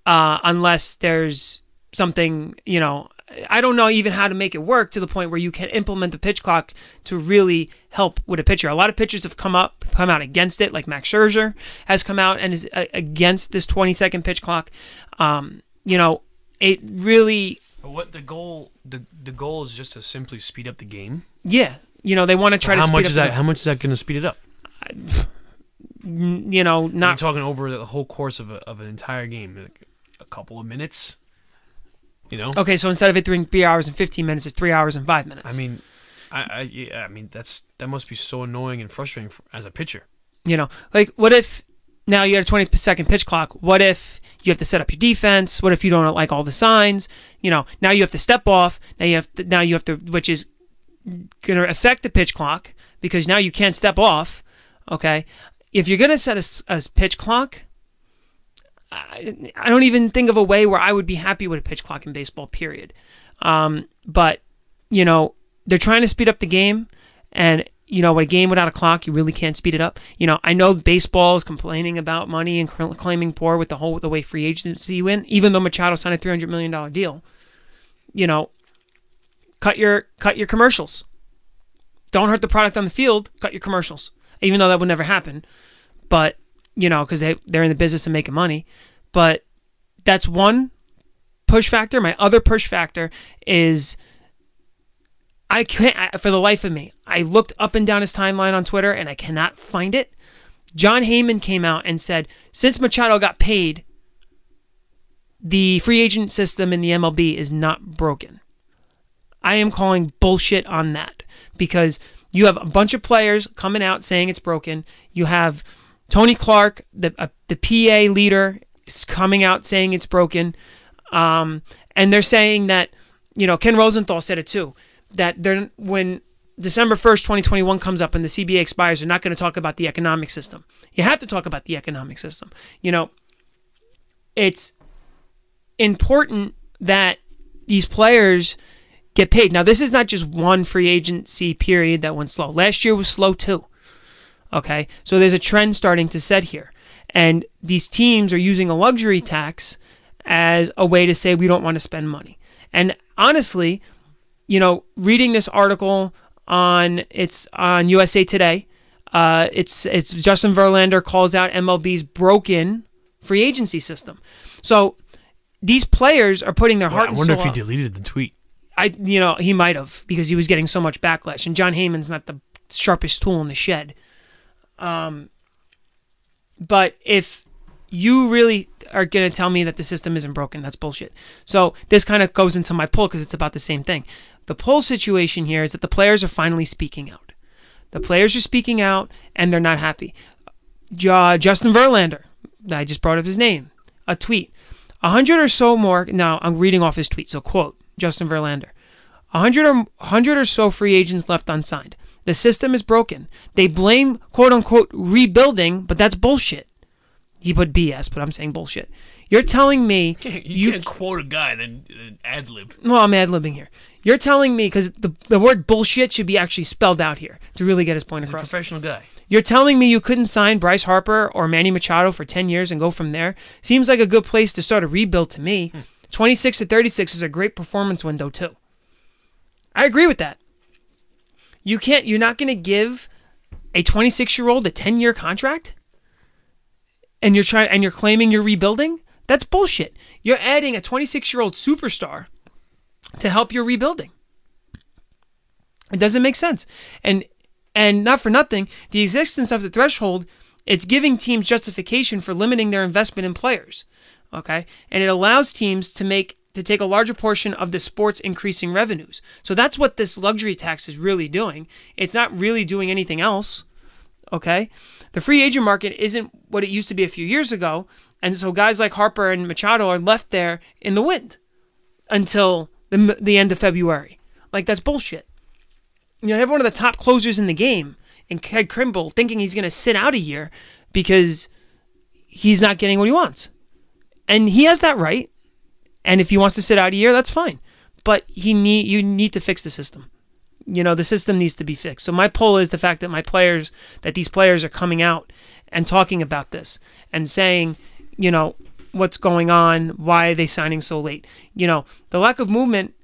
uh, unless there's something, you know, I don't know even how to make it work to the point where you can implement the pitch clock to really help with a pitcher. A lot of pitchers have come up, come out against it, like Max Scherzer has come out and is uh, against this 20 second pitch clock. Um, you know, it really, what the goal? The the goal is just to simply speed up the game. yeah, you know, they want to try to how much is that? How much is that going to speed it up? you know, Not not talking over the whole course of a, of an entire game, like a couple of minutes. You know, okay. So instead of it being three hours and 15 minutes, it's three hours and five minutes. I mean, I, I yeah, I mean that's that must be so annoying and frustrating for, as a pitcher. You know, like what if now you had a 20 second pitch clock? What if you have to set up your defense? What if you don't like all the signs? You know, now you have to step off. Now you have to, now you have to, which is going to affect the pitch clock because now you can't step off. Okay, if you're going to set a pitch clock. I, I don't even think of a way where I would be happy with a pitch clock in baseball, period. Um, but, you know, they're trying to speed up the game. And, you know, a game without a clock, you really can't speed it up. You know, I know baseball is complaining about money and claiming poor with the whole the way free agency went, even though Machado signed a three hundred million dollar deal. You know, cut your cut your commercials. Don't hurt the product on the field. Cut your commercials, even though that would never happen. But you know, because they they're in the business of making money. But that's one push factor. My other push factor is I can't, I, for the life of me, I looked up and down his timeline on Twitter and I cannot find it. Jon Heyman came out and said, since Machado got paid, the free agent system in the MLB is not broken. I am calling bullshit on that because you have a bunch of players coming out saying it's broken. You have Tony Clark, the uh, the PA leader, is coming out saying it's broken, um, and they're saying that you know Ken Rosenthal said it too that they're when December first, twenty twenty one comes up and the CBA expires, they're not going to talk about the economic system. You have to talk about the economic system. You know, it's important that these players get paid. Now, this is not just one free agency period that went slow. Last year was slow too. Okay, so there's a trend starting to set here, and these teams are using a luxury tax as a way to say we don't want to spend money. And honestly, you know, reading this article on it's on USA Today, uh, it's it's Justin Verlander calls out MLB's broken free agency system. So these players are putting their heart I wonder if he out. deleted the tweet. I you know he might have because he was getting so much backlash, and Jon Heyman's not the sharpest tool in the shed. Um, but if you really are going to tell me that the system isn't broken, that's bullshit. So this kind of goes into my poll because it's about the same thing. The poll situation here is that the players are finally speaking out. The players are speaking out, and they're not happy. Ju- Justin Verlander, I just brought up his name, a tweet. A hundred or so more. Now I'm reading off his tweet. So quote Justin Verlander. A hundred or hundred or so free agents left unsigned. The system is broken. They blame quote unquote rebuilding, but that's bullshit. He put BS, but I'm saying bullshit. You're telling me You, can't quote a guy and then then ad lib. well, I'm ad libbing here. You're telling me because the the word bullshit should be actually spelled out here to really get his point He's a across. professional guy. You're telling me you couldn't sign Bryce Harper or Manny Machado for 10 years and go from there? Seems like a good place to start a rebuild to me. Hmm. 26 to 36 is a great performance window, too. I agree with that. You can't, you're not going to give a 26 year old a 10 year contract? And you're trying, and you're claiming you're rebuilding? That's bullshit. You're adding a 26 year old superstar to help your rebuilding. It doesn't make sense. And and not for nothing, the existence of the threshold, it's giving teams justification for limiting their investment in players. Okay? And it allows teams to make to take a larger portion of the sport's increasing revenues. So that's what this luxury tax is really doing. It's not really doing anything else. Okay? The free agent market isn't what it used to be a few years ago, and so guys like Harper and Machado are left there in the wind until the the end of February. Like that's bullshit. You know, have one of the top closers in the game, and Ted Kimbrel thinking he's going to sit out a year because he's not getting what he wants. And he has that right. And if he wants to sit out a year, that's fine. But he need you need to fix the system. You know, the system needs to be fixed. So my poll is the fact that my players that these players are coming out and talking about this and saying, you know, what's going on, why are they signing so late? You know, the lack of movement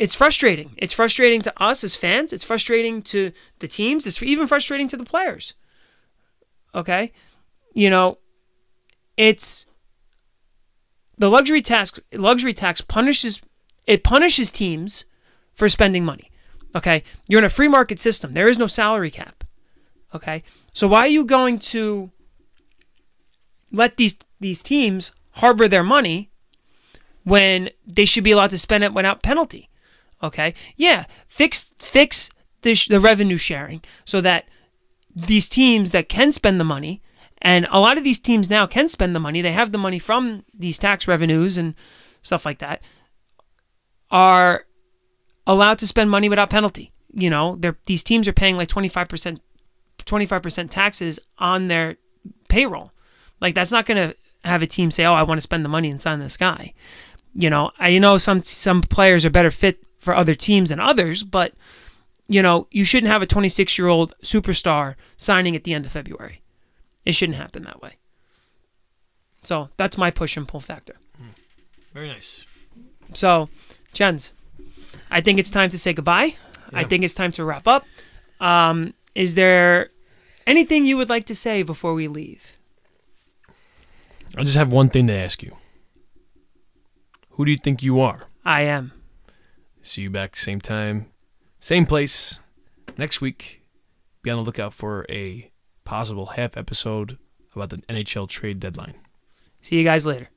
it's frustrating. It's frustrating to us as fans. It's frustrating to the teams. It's even frustrating to the players. Okay? You know, it's the luxury tax luxury tax punishes it punishes teams for spending money. Okay? You're in a free market system. There is no salary cap. Okay? So why are you going to let these these teams harbor their money when they should be allowed to spend it without penalty? Okay, yeah, fix fix the, the revenue sharing so that these teams that can spend the money, and a lot of these teams now can spend the money. They have the money from these tax revenues and stuff like that. Are allowed to spend money without penalty. You know, these teams are paying like 25%, 25% taxes on their payroll. Like that's not going to have a team say, "Oh, I want to spend the money and sign this guy." You know, I know some some players are better fit for other teams than others, but you know, you shouldn't have a 26 year old superstar signing at the end of February. It shouldn't happen that way. So that's my push and pull factor. Very nice. So, Jens, I think it's time to say goodbye. I think it's time to wrap up. Um, is there anything you would like to say before we leave? I just have one thing to ask you. Who do you think you are? I am. See you back same time, same place next week. Be on the lookout for a possible half episode about the NHL trade deadline. See you guys later.